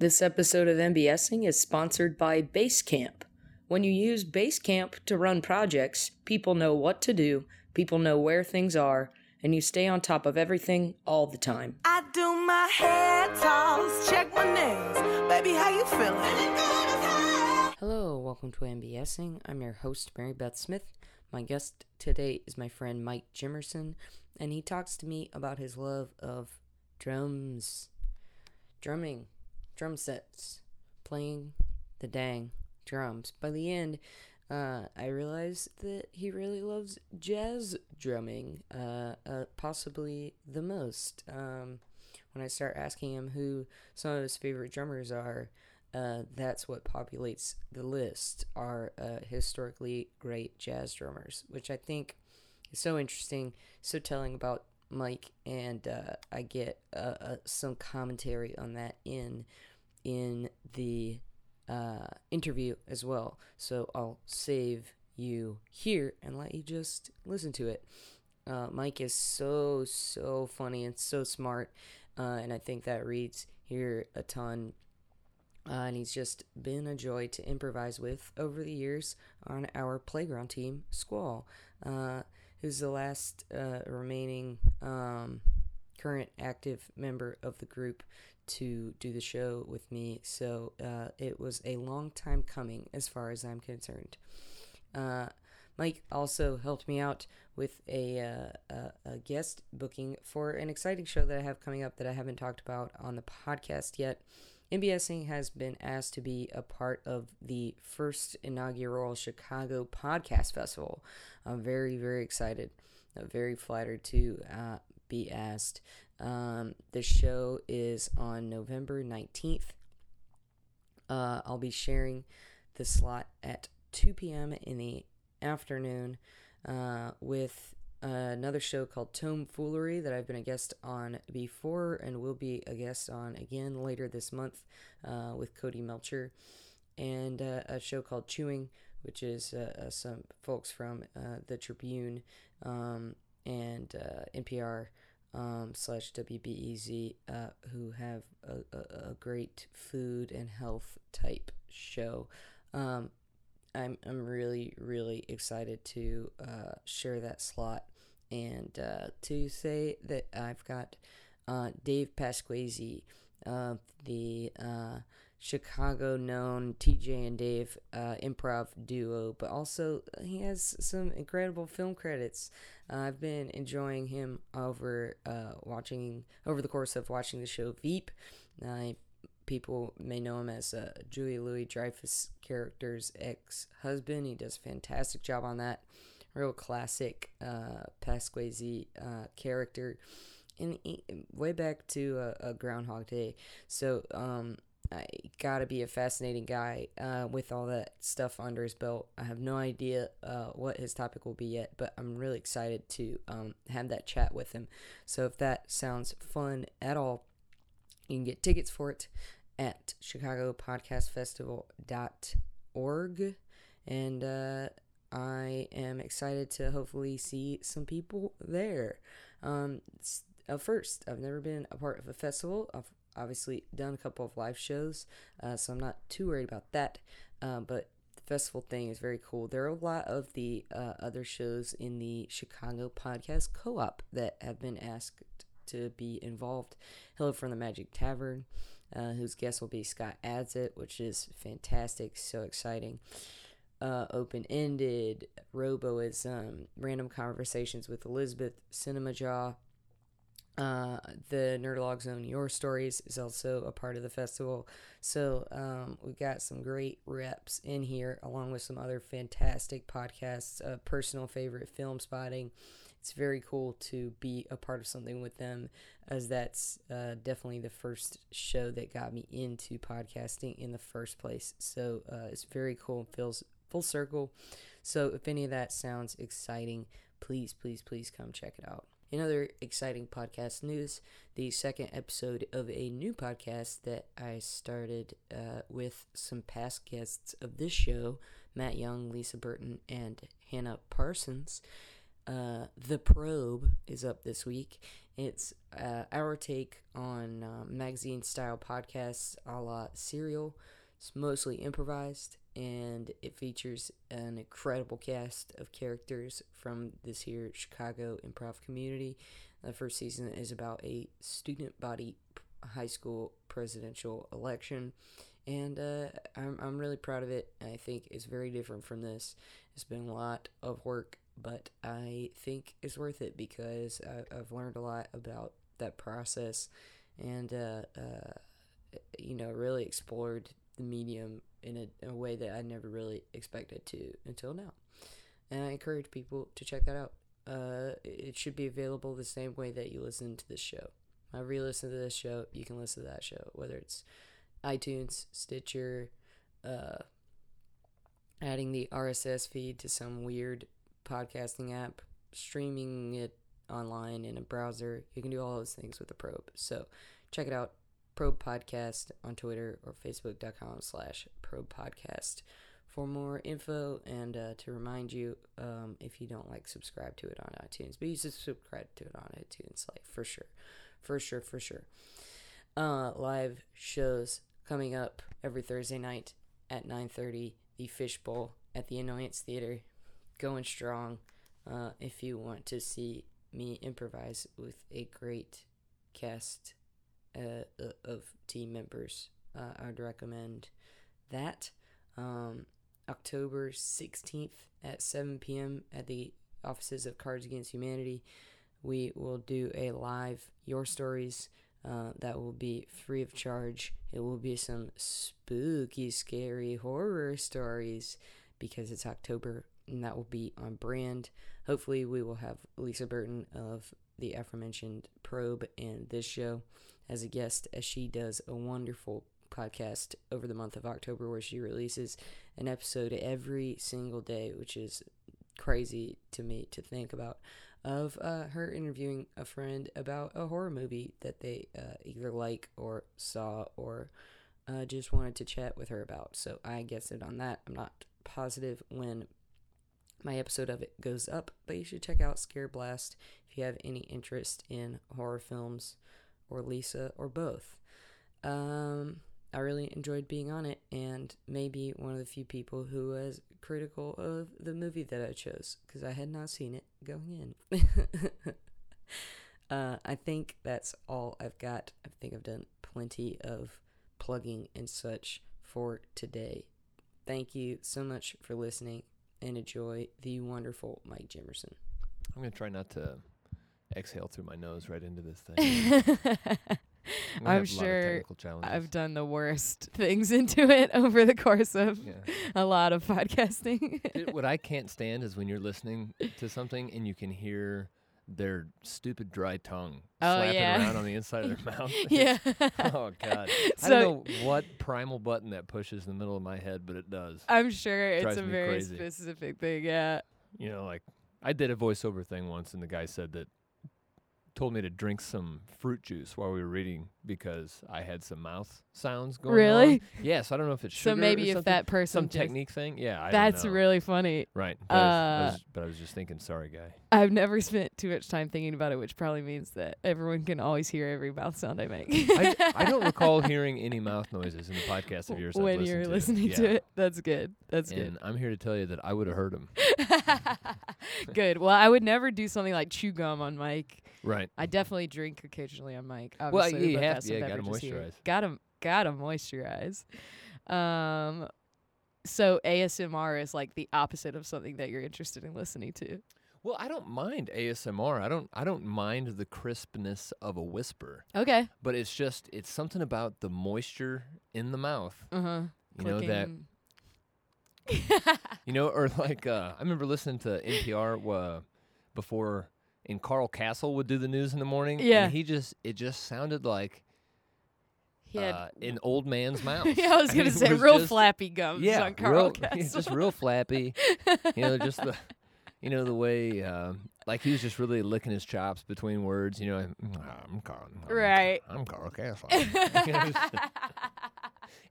This episode of MBSing is sponsored by Basecamp. When you use Basecamp to run projects, people know what to do, people know where things are, and you stay on top of everything all the time. I do my hair toss, check my nails. Baby, how you feeling? Hello, welcome to MBSing. I'm your host, Mary Beth Smith. My guest today is my friend Mike Jimerson, and he talks to me about his love of drums, drumming, drum sets, playing the dang drums. By the end, uh, I realized that he really loves jazz drumming, uh, uh, possibly the most. Um, when I start asking him who some of his favorite drummers are, uh, that's what populates the list are uh, historically great jazz drummers, which I think is so interesting, so telling about Mike, and uh, I get some commentary on that in in the uh, interview as well. So I'll save you here and let you just listen to it. Uh, Mike is so so funny and so smart, uh, and I think that reads here a ton. and he's just been a joy to improvise with over the years on our playground team, Squall who's the last uh, remaining um, current active member of the group to do the show with me. So uh, it was a long time coming as far as I'm concerned. Uh, Mike also helped me out with a, uh, a, a guest booking for an exciting show that I have coming up that I haven't talked about on the podcast yet. MBSing has been asked to be a part of the first inaugural Chicago Podcast Festival. I'm very, very excited. I'm very flattered to uh, be asked. Um, the show is on November 19th. Uh, I'll be sharing the slot at 2 p.m. in the afternoon uh, with another show called Tome Foolery that I've been a guest on before and will be a guest on again later this month uh, with Cody Melcher, and uh, a show called Chewing, which is uh, uh some folks from uh, the Tribune um, and uh, NPR. Um, slash WBEZ, who have a, a, a, great food and health type show. Um, I'm I'm really really excited to uh, share that slot and uh, to say that I've got uh, Dave Pasquesi, uh, the uh, Chicago known TJ and Dave uh, improv duo, but also he has some incredible film credits. I've been enjoying him over watching over the course of watching the show Veep. people may know him as uh, Julia Louis Dreyfus character's ex husband. He does a fantastic job on that real classic uh, Pasquesi uh, character, in, way back to a Groundhog Day. So um, I gotta be a fascinating guy uh, with all that stuff under his belt. I have no idea uh, what his topic will be yet, but I'm really excited to um, have that chat with him. So if that sounds fun at all, you can get tickets for it at chicagopodcastfestival.org. And uh, I am excited to hopefully see some people there. Um, uh, first, I've never been a part of a festival. I've obviously done a couple of live shows, uh, so I'm not too worried about that. Uh, but the festival thing is very cool. There are a lot of the uh, other shows in the Chicago Podcast Co op that have been asked to be involved. Hello from the Magic Tavern, uh, whose guest will be Scott Adsit, which is fantastic, so exciting uh, open ended, roboism, random conversations with Elizabeth Cinema Jaw. Uh, the Nerdlog Zone Your Stories is also a part of the festival. So um, we've got some great reps in here, along with some other fantastic podcasts. Uh, personal favorite, Film Spotting. It's very cool to be a part of something with them, as that's uh, definitely the first show that got me into podcasting in the first place. So uh, it's very cool. Feels full circle. So if any of that sounds exciting, please, please, please come check it out. In other exciting podcast news, the second episode of a new podcast that I started uh, with some past guests of this show Matt Young, Lisa Burton, and Hannah Parsons. Uh, the Probe is up this week, It's uh, our take on uh, magazine style podcasts a la Serial. It's mostly improvised and it features an incredible cast of characters from this here Chicago improv community. The first season is about a student body high school presidential election, and uh, I'm, I'm really proud of it. I think it's very different from this. It's been a lot of work, but I think it's worth it because I, I've learned a lot about that process and, uh, uh, you know, really explored the medium in a, in a way that I never really expected to until now. And I encourage people to check that out. Uh, it should be available the same way that you listen to this show. I re listen to this show, you can listen to that show, whether it's iTunes, Stitcher, uh, adding the RSS feed to some weird podcasting app, streaming it online in a browser. You can do all those things with the probe. So check it out. Probe Podcast on Twitter or Facebook.com slash Probe Podcast for more info and uh, to remind you um, if you don't like subscribe to it on iTunes, but you should subscribe to it on iTunes, like for sure, for sure, for sure. Uh, live shows coming up every Thursday night at 9:30. The Fishbowl at the Annoyance Theater, going strong. Uh, if you want to see me improvise with a great cast uh, of team members. Uh, I'd recommend that. Um, October 16th at 7 p.m. at the offices of Cards Against Humanity, we will do a live Your Stories uh, that will be free of charge. It will be some spooky, scary horror stories because it's October and that will be on brand. Hopefully, we will have Lisa Burton of the aforementioned Probe and this show as a guest, as she does a wonderful podcast over the month of October where she releases an episode every single day, which is crazy to me to think about. Of uh, her interviewing a friend about a horror movie that they uh, either like or saw or uh, just wanted to chat with her about. So I guess it on that. I'm not positive when my episode of it goes up, but you should check out Scare Blast if you have any interest in horror films or Lisa or both. Um, I really enjoyed being on it and maybe one of the few people who was critical of the movie that I chose because I had not seen it going in. uh, I think that's all I've got. I think I've done plenty of plugging and such for today. Thank you so much for listening and enjoy the wonderful Mike Jimerson. I'm going to try not to exhale through my nose right into this thing. I'm, sure I've done the worst things into it over the course of yeah. a lot of podcasting. it, what I can't stand is when you're listening to something and you can hear their stupid dry tongue oh, slapping yeah. around on the inside of their mouth. yeah. oh god. So, I don't know what primal button that pushes in the middle of my head, but it does. I'm sure it it's a very crazy. specific thing. Yeah. You know, like I did a voiceover thing once, and the guy said that told me to drink some fruit juice while we were reading because I had some mouth sounds going really? on. Really? Yes. I don't know if it's sugar. so maybe if that person some technique thing. Yeah, I that's really funny. Right. But, uh, I was, I was, but I was just thinking, sorry, guy. I've never spent too much time thinking about it, which probably means that everyone can always hear every mouth sound I make. I, I, don't recall hearing any mouth noises in the podcast of yours when you're to. listening yeah. to it. That's good. That's and good. I'm here to tell you that I would have heard them. good. Well, I would never do something like chew gum on mic. Right. I definitely drink occasionally on mic. Well, yeah, you have yeah, gotta moisturize. Gotta gotta moisturize. Um, so ASMR is like the opposite of something that you're interested in listening to. Well, I don't mind ASMR. I don't I don't mind the crispness of a whisper. Okay. But it's just it's something about the moisture in the mouth. Uh-huh. You know that You know or like uh I remember listening to NPR uh, before and Carl Kasell would do the news in the morning. Yeah. And he just it just sounded like he had uh, an old man's mouth. yeah, I was gonna say real just, flappy gums yeah, on Carl real, just real flappy. you know, just the you know the way um, like he was just really licking his chops between words. You know, I'm Carl. I'm, right. I'm Carl Kasell.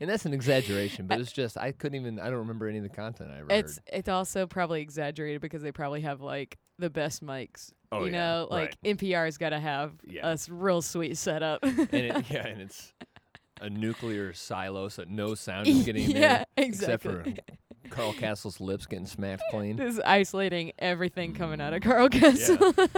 and that's an exaggeration, but it's just I couldn't even I don't remember any of the content I read. It's it's also probably exaggerated because they probably have like the best mics. Oh, you yeah, know, like NPR's got to have Yeah. a s- real sweet setup. and it, yeah, and it's a nuclear silo, so no sound is getting yeah, in exactly. except for Carl Kasell's lips getting smacked clean. This is isolating everything coming Mm. out of Carl Kasell.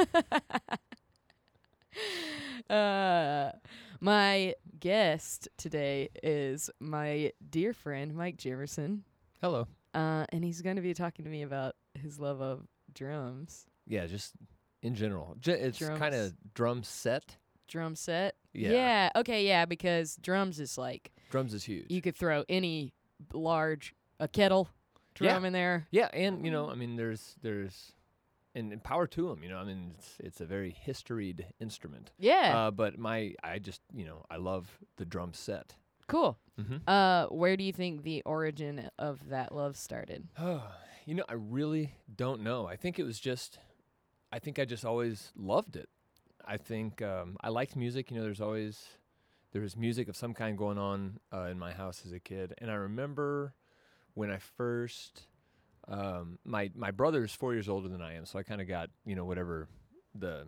uh, my guest today is my dear friend Mike Jimerson, Hello. uh, and he's going to be talking to me about his love of drums, Yeah, just in general, J- it's kind of drum set. drum set. Yeah. Yeah. Okay. Yeah. Because drums is like Drums is huge. you could throw any large a kettle Yeah. drum in there. yeah, and you know, I mean, there's there's and, and power to them. You know, I mean, it's it's a very historied instrument. Yeah. Uh, but my I just you know I love the drum set. cool. Mm-hmm. Uh, where do you think the origin of that love started? Oh, you know, I really don't know. I think it was just, I think I just always loved it. I think um, I liked music. You know, there's always there was music of some kind going on uh, in my house as a kid, and I remember when I first, um, my my brother's four years older than I am, so I kind of got you know whatever the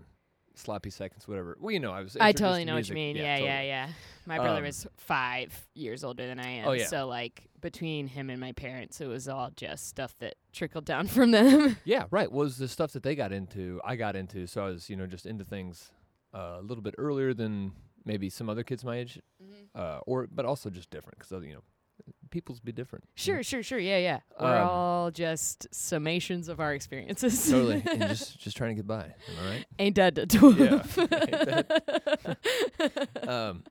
sloppy seconds, whatever. Well, you know, I was. I totally to know what you mean. Yeah, yeah, totally. yeah. My brother Um, was five years older than I am. Oh, yeah. So like between him and my parents, it was all just stuff that trickled down from them. Yeah, right. Was the stuff that they got into, I got into. So I was, you know, just into things uh, a little bit earlier than maybe some other kids my age, uh, or but also just different because you know, people's be different. you know? Sure, sure, sure. Yeah, yeah. We're Um, all just summations of our experiences. Totally, and just just trying to get by. Am I right? Ain't that the dwarf? Um,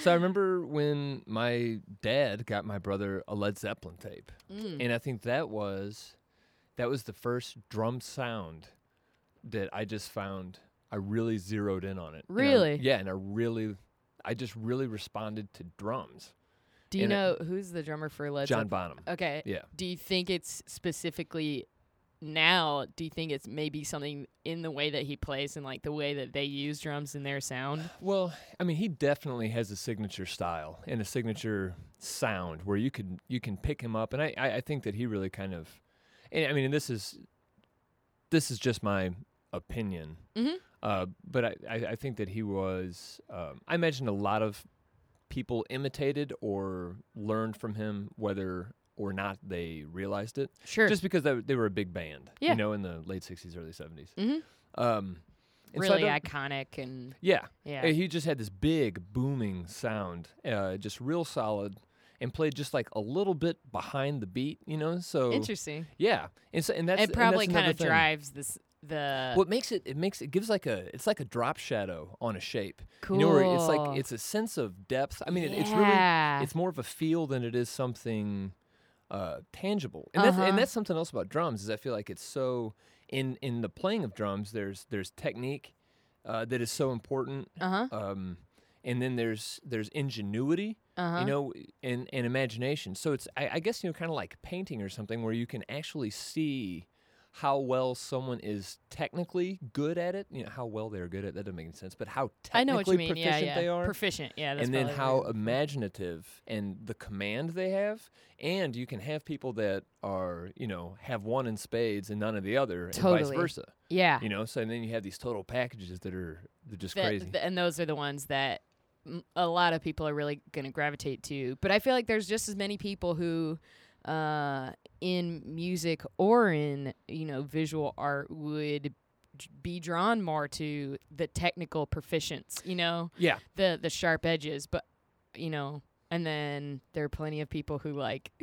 so I remember when my dad got my brother a Led Zeppelin tape, Mm. and I think that was that was the first drum sound that I just found. I really zeroed in on it. And I- Really? yeah, and I really, I just really responded to drums. Do you and it- know who's the drummer for Led John Zeppelin? Bonham. Okay. Yeah. Do you think it's specifically now? Do you think it's maybe something in the way that he plays and like the way that they use drums in their sound? Well, I mean, he definitely has a signature style and a signature sound where you can you can pick him up, and I I, I think that he really kind of, and I mean, and this is this is just my opinion, Mm-hmm. uh, but I, I I think that he was. Um, I imagine a lot of people imitated or learned from him, whether or not they realized it, Sure. just because they, were a big band, Yeah. you know, in the late '60s, early '70s. mm-hmm. Um, and so Really iconic and yeah, yeah. He just had this big booming sound, uh, just real solid, and played just like a little bit behind the beat, you know. So Interesting. yeah, and so and that's it probably kind of drives this the What makes it? It makes it gives like a it's like a drop shadow on a shape. cool. You know, where it's like it's a sense of depth. I mean, it, it's really it's more of a feel than it is something uh, tangible. And that's Uh-huh. and that's something else about drums is I feel like it's so in in the playing of drums. There's there's technique uh, that is so important. uh huh. Um, and then there's there's ingenuity, Uh huh. you know, and and imagination. So it's I, I guess you know kind of like painting or something where you can actually see how well someone is technically good at it. You know how well they're good at it. That doesn't make any sense. But how I know technically what you mean. proficient Yeah, yeah. they are, Proficient. Yeah. And then how right. imaginative and the command they have. And you can have people that are you know have one in spades and none of the other, and vice versa. yeah. You know, so and then you have these total packages that are they're just That- crazy. th- and those are the ones that a lot of people are really going to gravitate to. But I feel like there's just as many people who, uh, in music or in you know visual art, would be drawn more to the technical proficients. You know, yeah, the the sharp edges. But you know, and then there are plenty of people who like.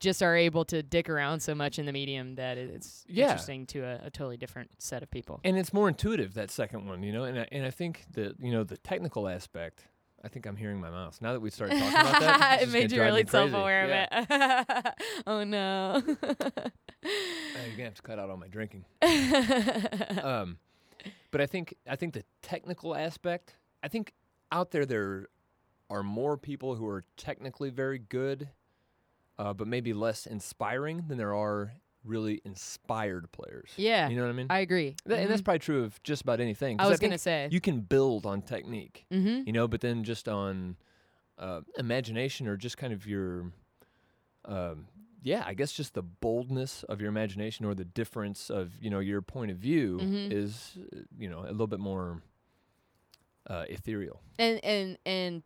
Just are able to dick around so much in the medium that it's Yeah. interesting to a, a totally different set of people. and it's more intuitive that second one, you know. And I, and I think that you know the technical aspect. I think I'm hearing my mouse now that we started talking about that. it made you really self-aware Yeah. of it. oh no. Oh, you're gonna have to cut out all my drinking. Um, but I think I think the technical aspect. I think out there there are more people who are technically very good, uh, but maybe less inspiring than there are really inspired players. yeah, You know what I mean? I agree. Th- And that's Mhm. probably true of just about anything. I was gonna say. you can build on technique. mm-hmm. you know, but then just on uh, imagination or just kind of your um, yeah, I guess just the boldness of your imagination or the difference of you know your point of view Mhm. is you know a little bit more uh, ethereal. And and and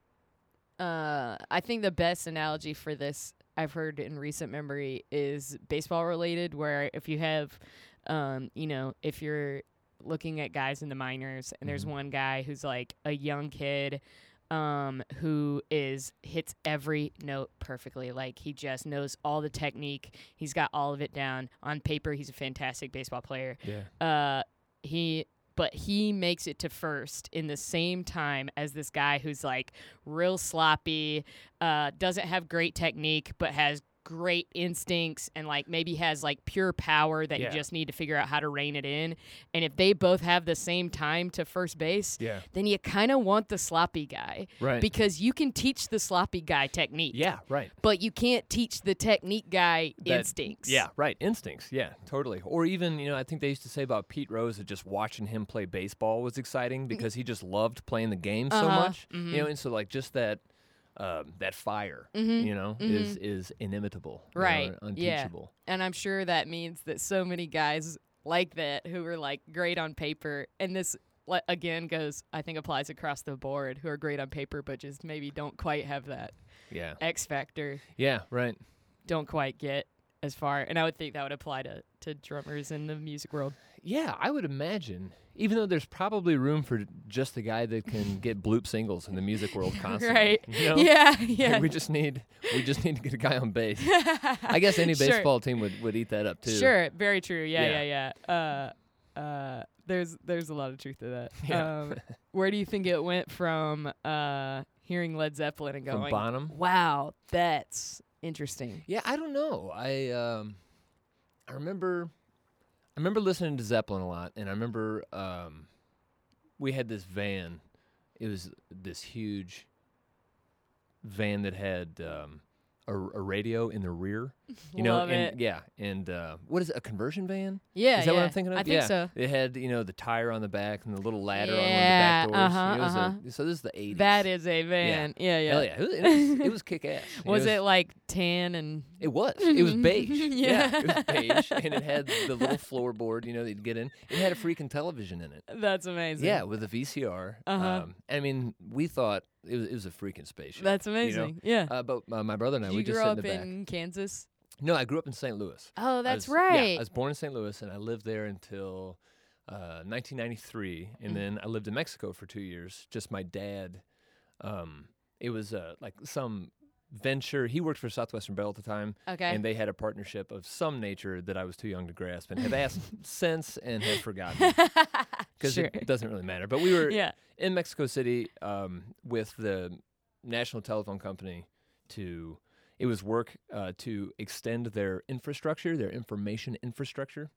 uh, I think the best analogy for this I've heard in recent memory is baseball related, where if you have, um, you know, if you're looking at guys in the minors, and there's Mhm. one guy who's like a young kid. Um, who is hits every note perfectly. Like he just knows all the technique. He's got all of it down. On paper, he's a fantastic baseball player. Yeah. uh he but he makes it to first in the same time as this guy who's like real sloppy uh doesn't have great technique but has great instincts and like maybe has like pure power that Yeah. you just need to figure out how to rein it in and if they both have the same time to first base Yeah. then you kind of want the sloppy guy Right. because you can teach the sloppy guy technique yeah. Right. but you can't teach the technique guy That- instincts Yeah, right. Instincts. Yeah, totally. Or even, you know, I think they used to say about Pete Rose that just watching him play baseball was exciting because he just loved playing the game so Uh-huh, much. You know, and so like just that um, that fire, Mhm, you know, is is inimitable, you know, Right, yeah. unteachable. And I'm sure that means that so many guys like that who are like great on paper, and this again goes, I think applies across the board, who are great on paper, but just maybe don't quite have that Yeah, X factor, yeah, right. don't quite get as far. And I would think that would apply to, to drummers in the music world. Yeah, I would imagine. Even though there's probably room for just the guy that can get bloop singles in the music world constantly. right. You know? Yeah, Like, yeah. we just need we just need to get a guy on base. I guess any Sure. baseball team would, would eat that up too. Sure, very true. Yeah, Yeah. yeah. Uh, uh, there's there's a lot of truth to that. Yeah. Um, where do you think it went from uh, hearing Led Zeppelin and From going, Bonham. "Wow, that's interesting"? Yeah, I don't know. I um, I remember, I remember listening to Zeppelin a lot, and I remember um, we had this van. It was this huge van that had um, a, a radio in the rear. You know, Love and it. yeah, and uh, what is it? A conversion van? Yeah, Is that yeah. what I'm thinking of? I think yeah. so. It had you know the tire on the back and the little ladder on one of the Yeah, back doors. uh-huh, It was a- uh-huh. so this is the 80s. That is a van. Yeah, yeah. Hell yeah, it was, it was, it was kick ass. Was it like tan and It was. It was beige. Yeah. it was beige, and it had the little floorboard, you know, that you'd get in. It had a freaking television in it. that's amazing. Yeah, with a VCR. Uh-huh. Um, I mean, we thought it was, it was a freaking spaceship. that's amazing. Yeah. Uh, but uh, my brother and I, you we just grew up in the back. in Kansas. No, I grew up in St. Louis. Oh, I that's was- right. Yeah, I was born in St. Louis, and I lived there until uh, 1993, and Mhm. then I lived in Mexico for two years. Just my dad. Um, it was uh, like some venture. He worked for Southwestern Bell at the time, okay. and they had a partnership of some nature that I was too young to grasp and have asked since and have forgotten because sure. it doesn't really matter. But we were yeah. in Mexico City um, with the National Telephone Company to. It was work uh, to extend their infrastructure, their information infrastructure.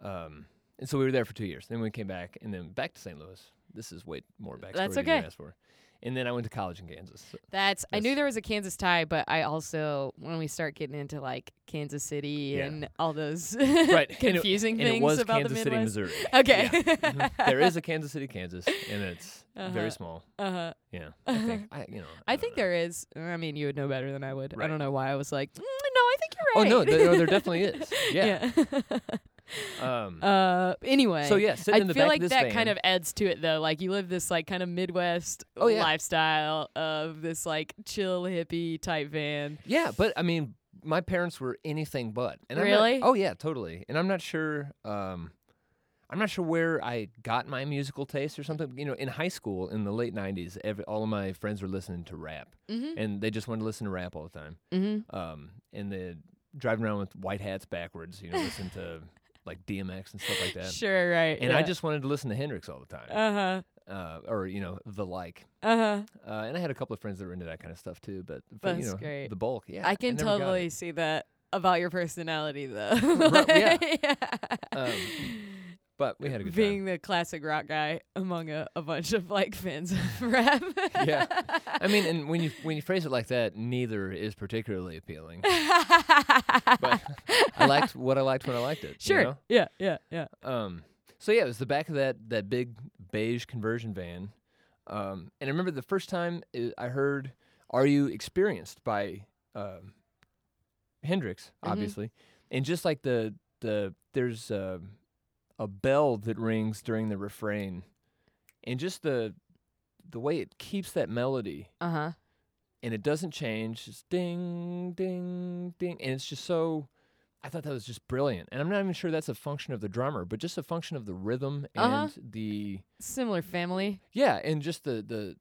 Um, and so we were there for two years. Then we came back, and then back to St. Louis. This is way more backstory That's than you asked for. And then I went to college in Kansas. So- That's I knew there was a Kansas tie, but I also when we start getting into like Kansas City Yeah. and all those Right, and it- confusing and things it was about Kansas the City, Midwest. Missouri. Okay. Yeah. Mhm. there is a Kansas City, Kansas, and it's Uh-huh. very small. uh-huh. Yeah, I think I, you know. I don't think know. there is. I mean, you would know better than I would. I don't know why I was like, "Mm, no, I think you're Oh right. no, there, no, there definitely is. Yeah. yeah. Um, uh. Anyway. so yeah, sitting I in the feel like that van. kind of adds to it though. Like you live this like kind of Midwest Oh, yeah. lifestyle of this like chill hippie type van. Yeah, but I mean, my parents were anything but. And I'm not- Really? oh yeah, totally. And I'm not sure. Um, I'm not sure where I got my musical taste or something. You know, in high school in the late '90s, every, all of my friends were listening to rap, Mm-hmm. and they just wanted to listen to rap all the time. Mm-hmm. Um, and they driving around with white hats backwards, you know, listen to like DMX and stuff like that. Sure. Right. And I just wanted to listen to Hendrix all the time, Uh huh. uh, or you know, the like. Uh huh. Uh, and I had a couple of friends that were into that kind of stuff too. But for, you That's know, great. the bulk, yeah, I can it. totally see that about your personality, though. Right, yeah. yeah. Um, But we had a good Being the classic rock guy among a, a bunch of like fans of rap. Yeah. I mean, and when you when you phrase it like that, neither is particularly appealing. But I liked what I liked when I liked it. you sure. know? Yeah. Yeah. Yeah. Um, so yeah, it was the back of that that big beige conversion van, um, and I remember the first time i I heard "Are You Experienced" by um, Hendrix, Mhm. obviously, and just like the the there's a, a bell that rings during the refrain, and just the the way it keeps that melody Uh huh. and it doesn't change. It's ding, ding, ding, and it's just so. I thought that was just brilliant, and I'm not even sure that's a function of the drummer, but just a function of the rhythm and Uh-huh. the Similar family. yeah, and just the the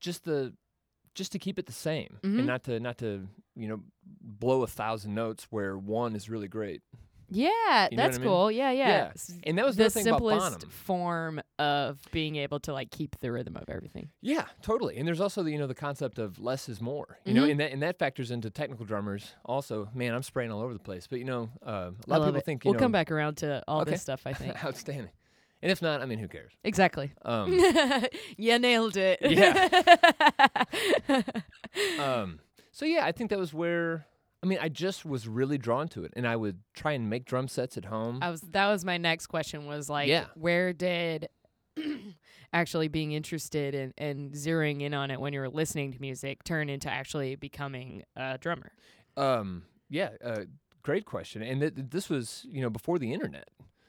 just the just to keep it the same Mhm. and not to not to you know blow a thousand notes where one is really great. Yeah, You know that's I mean? cool. Yeah, yeah. Yeah. And that was the simplest form of being able to like keep the rhythm of everything. Yeah, totally. And there's also the you know the concept of less is more. You know, Mhm. and that and that factors into technical drummers also. Man, I'm spraying all over the place, but you know, uh, a lot of people it. think you we'll know come back around to all Okay. this stuff. I think outstanding. And if not, I mean, who cares? exactly. Um, you nailed it. um, so yeah, I think that was where. I mean, I just was really drawn to it, and I would try and make drum sets at home. I was that was my next question was like Yeah. where did actually being interested in and zeroing in on it when you were listening to music turn into actually becoming a drummer? Um, yeah, uh, great question. And th- this was, you know, before the internet.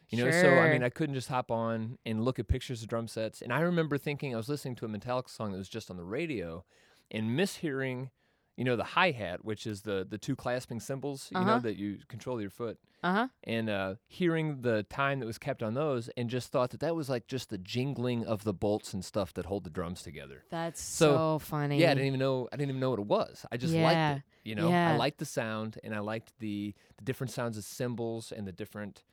You know, so I mean, I couldn't just hop on and look at pictures of drum sets. And I remember thinking I was listening to a Metallica song that was just on the radio, and mishearing, you know, the hi hat, which is the the two clasping cymbals, you know, Uh-huh. that you control your foot, Uh-huh. and uh, hearing the time that was kept on those, and just thought that that was like just the jingling of the bolts and stuff that hold the drums together. That's So, so, funny. Yeah, I didn't even know. I didn't even know what it was. I just Yeah. liked it. You know, I liked the sound, and I liked the the different sounds of cymbals and the different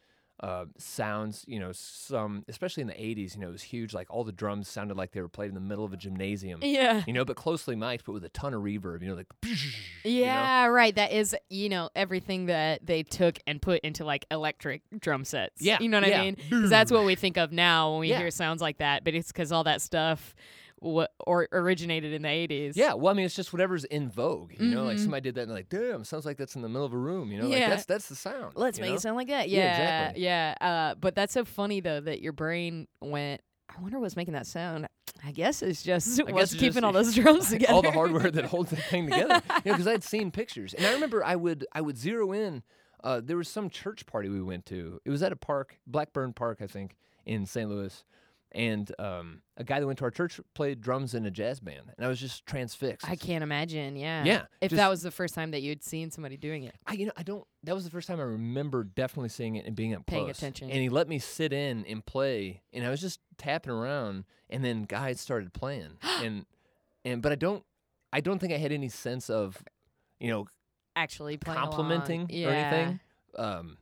uh, sounds. You know, some especially in the '80s. You know, it was huge. Like all the drums sounded like they were played in the middle of a gymnasium. Yeah. You know, but closely mic'd, but with a ton of reverb. You know, like you know? Yeah, right. That is, you know, everything that they took and put into like electric drum sets. Yeah, You know what yeah. I mean? 'Cause that's what we think of now when we Yeah. hear sounds like that, but it's because all that stuff what or originated in the 80s. Yeah, well, I mean, it's just whatever's in vogue. You know, like Mhm. somebody did that, and they're like, damn, sounds like that's in the middle of a room. You know, like Yeah. that's that's the sound. Let's make know? it sound like that. Yeah, Yeah. exactly. Yeah. Uh, but that's so funny though that your brain went. I wonder what's making that sound. I guess it's just guess what's it's keeping just- all those drums together. all the hardware that holds the thing together. You know, because I'd seen pictures, and I remember I would I would zero in. Uh, there was some church party we went to. It was at a park, Blackburn Park, I think, in St. Louis, and um, a guy that went to our church played drums in a jazz band, and I was just transfixed. I can't imagine. Yeah. Yeah, If just- that was the first time that you'd seen somebody doing it. I, you know, I don't. That was the first time I remember definitely seeing it and being up Paying close. attention. And he let me sit in and play, and I was just tapping around, and then guys started playing, and and but I don't, I don't think I had any sense of, you know, Actually complimenting yeah. or anything. Um,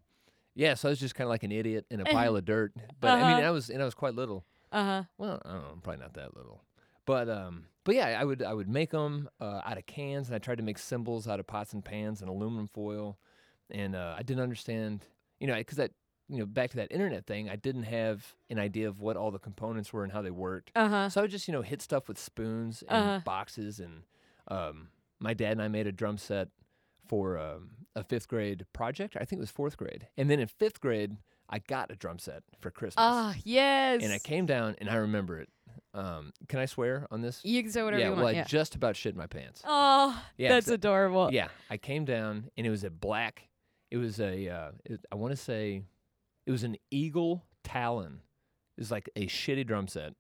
yeah, so I was just kind of like an idiot in a pile of dirt. But I mean, Uh-huh. I was and I was quite little. Uh huh. Well, I don't know, I'm probably not that little. But um, but yeah, I would I would make them uh, out of cans, and I tried to make cymbals out of pots and pans and aluminum foil, and uh, I didn't understand, you know, because that you know back to that internet thing, I didn't have an idea of what all the components were and how they worked. Uh huh. So I would just you know hit stuff with spoons and Uh-huh. boxes, and um, my dad and I made a drum set for um, a fifth grade project. I think it was fourth grade, and then in fifth grade, I got a drum set for Christmas. Ah, yes. And I came down and I remember it. Um, can I swear on this? You can say whatever yeah, you well, want. I yeah. just about shit my pants. oh, Yeah, that's so- adorable. Yeah, I came down and it was a black. It was a. Uh, it, I want to say, it was an Eagle Talon. It was like a shitty drum set.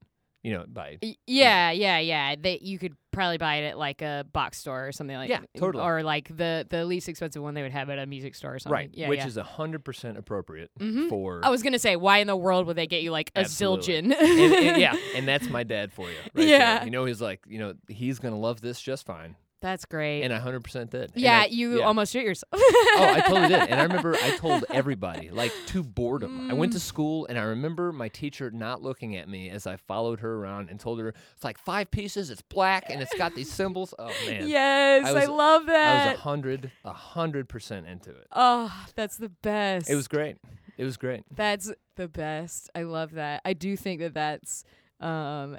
You know, by Y- Yeah, yeah, yeah. They you could probably buy it at like a box store or something like Yeah, totally. or like the the least expensive one they would have at a music store or something. right, Yeah, which yeah. is a hundred percent appropriate Mhm. for. I was gonna say, why in the world would they get you like a zildjian? and, and- yeah, and that's my dad for you. Right Yeah. there. you know, he's like, you know, he's gonna love this just fine, that's great. and I hundred percent did. Yeah, I- you yeah. almost shit yourself. oh, I totally did. And I remember I told everybody, like to boredom. I went Mm. to school and I remember my teacher not looking at me as I followed her around and told her it's like five pieces, it's black and it's got these cymbals. Oh man. yes, I I, was- love I was a hundred, a hundred percent into it. oh, that's the best. It was great. It was great. That's the best. I love that. I do think that that's um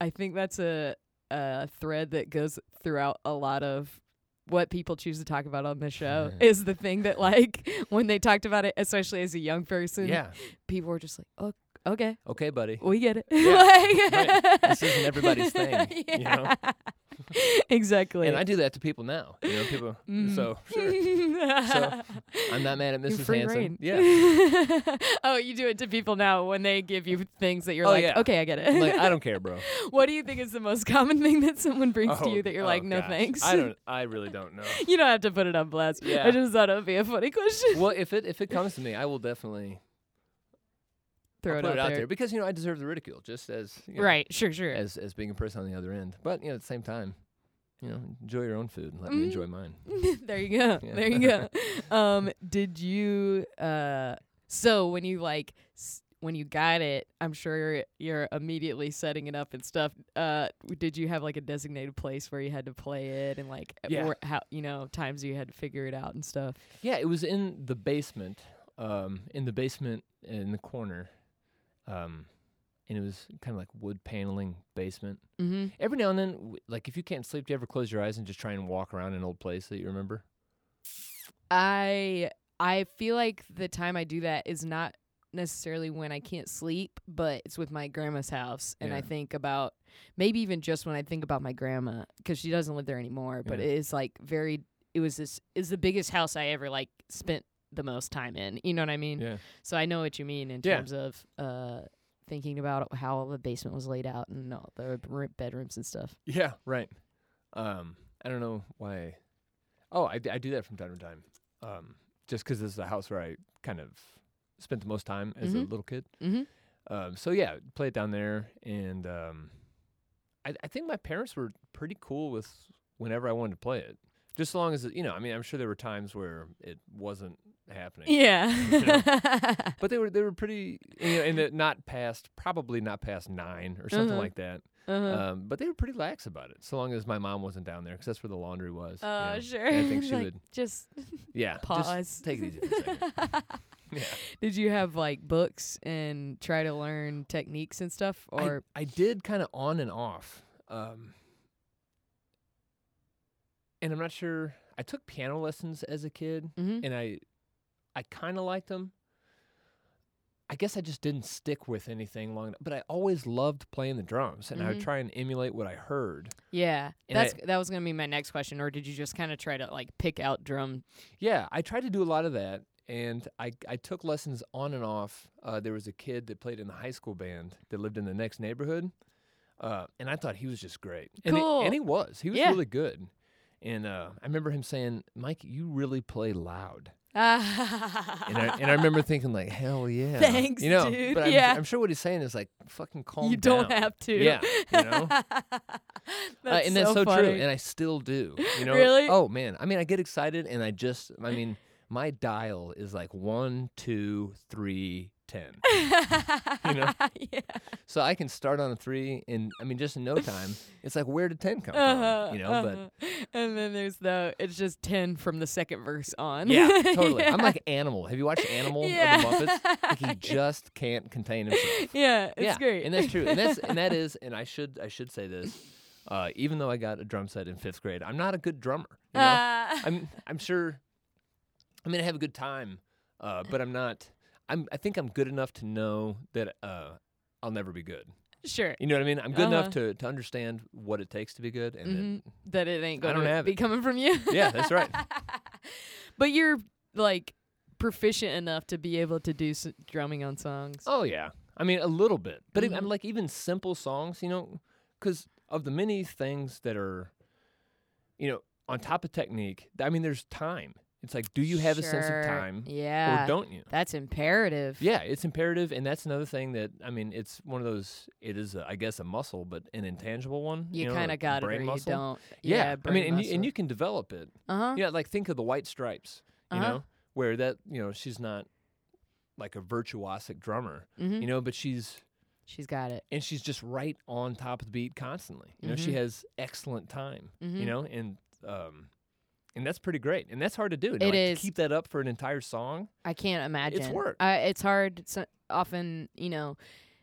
I think that's a a thread that goes throughout a lot of what people choose to talk about on the show is the thing that like when they talked about it especially as a young person Yeah. people were just like oh okay Okay, buddy. we get it Yeah, Like- right. This isn't everybody's thing, you know? Yeah. exactly. And I do that to people now. You know, people. Mm. So sure. So I'm not mad at free Hansen. reign. Yeah. oh, you do it to people now when they give you things that you're Oh, like, yeah. okay, I get it. Like I don't care, bro. what do you think is the most common thing that someone brings to Oh, you that you're oh, like, no gosh. thanks? I don't. I really don't know. you don't have to put it on blast. I just thought it would be a funny question. well, if it if it comes to me, I will definitely Throw it out it out there. there. because you know I deserve the ridicule, just as you know, Right, sure, sure. as as being a person on the other end. But you know, at the same time, you know, enjoy your own food and let Mhm. me enjoy mine. there you go. Yeah. There you go. um, did you uh so when you like s- when you got it, I'm sure you're immediately setting it up and stuff. Uh did you have like a designated place where you had to play it and like uh, Yeah. how you know, times you had to figure it out and stuff? Yeah, it was in the basement. Um, in the basement in the corner. Um, and it was kind of like wood paneling basement. Mm-hmm. Every now and then, w- like if you can't sleep, do you ever close your eyes and just try and walk around an old place that you remember? I I feel like the time I do that is not necessarily when I can't sleep, but it's with my grandma's house, and I think about maybe even just when I think about my grandma because she doesn't live there anymore. But Yeah. it is like very. It was this is the biggest house I ever like spent the most time in. You know what I mean? Yeah. So I know what you mean in Yeah. terms of uh thinking about how the basement was laid out and all the r- bedrooms and stuff. Yeah, right. Um, I don't know why. Oh, I, d- I do that from time to time. Um, just because this is a house where I kind of spent the most time as a Mhm. little kid. Mm-hmm. Um, so yeah, play it down there, and um, I, I think my parents were pretty cool with whenever I wanted to play it. Just as long as it, you know, I mean, I'm sure there were times where it wasn't happening. Yeah. But they were they were pretty, you know, and not past probably not past nine or something Uh-huh. like that. uh-huh. Um, but they were pretty lax about it, so long as my mom wasn't down there, because that's where the laundry was. you Uh, know. sure. And I think she Like, would, just yeah, pause. just take it easy for a second. yeah. Did you have like books and try to learn techniques and stuff, or I, I did kind of on and off, um, and I'm not sure. I took piano lessons as a kid, Mhm. and I, I kind of liked them. I guess I just didn't stick with anything long enough. But I always loved playing the drums, and I would Mhm. try and emulate what I heard. yeah? and That's I- that was gonna be my next question. Or did you just kind of try to like pick out drum? Yeah, I tried to do a lot of that, and I I took lessons on and off. Uh, there was a kid that played in the high school band that lived in the next neighborhood, uh, and I thought he was just great. And he- Cool. and he was. He was Yeah. really good. And uh, I remember him saying, "Mike, you really play loud." And I, and I remember thinking like, "Hell yeah!" Thanks, you know. dude. But I'm, Yeah. I'm sure what he's saying is like, "Fucking calm you don't have to. Yeah, you know. that's Uh, and that's so, true, and I still do. You know, Really? Oh man, I mean, I get excited, and I just, I mean, my dial is like one, two, three, ten. you know? yeah. So I can start on a three, and I mean, just in no time, it's like where did ten come Uh-huh, from? You know, but uh-huh. and then there's the it's just ten from the second verse on. yeah, totally. I'm like Animal. Have you watched Animal Yeah. of the Muppets? Like he just can't contain himself. yeah, it's yeah, great. and that's true, and that's and that is, and I should I should say this. Uh, even though I got a drum set in fifth grade, I'm not a good drummer. You know? Ah. I'm I'm sure. I mean, I have a good time, uh, but I'm not. I'm. I think I'm good enough to know that uh, I'll never be good. sure. You know what I mean? I'm good enough Uh-huh. to to understand what it takes to be good, and Mhm. That it ain't gonna don't have be it. coming from you. Yeah, that's right. but you're like proficient enough to be able to do s- drumming on songs. oh yeah. I mean, a little bit, but it- I'm like even simple songs, you know, because of the many things that are, you know, on top of technique. I mean, there's time. It's like, do you have a sense of time, Yeah. or don't you? That's imperative. Yeah, it's imperative, and that's another thing that I mean, it's one of those. It is, a, I guess, a muscle, but an intangible one. You, know, kind of got it, or brain you muscle. don't. Yeah, I mean, and you, and you, you can develop it. uh huh. Yeah, like think of the White Stripes. You Uh-huh. know, where that you know she's not like a virtuosic drummer. hmm You know, but she's She's got it. and she's just right on top of the beat constantly. You know, she Mhm. has excellent time. Mhm. You know, and um, and that's pretty great, and that's hard to do. It like, to is. keep that up for an entire song. I can't imagine. It's work. I, it's hard. It's often, you know,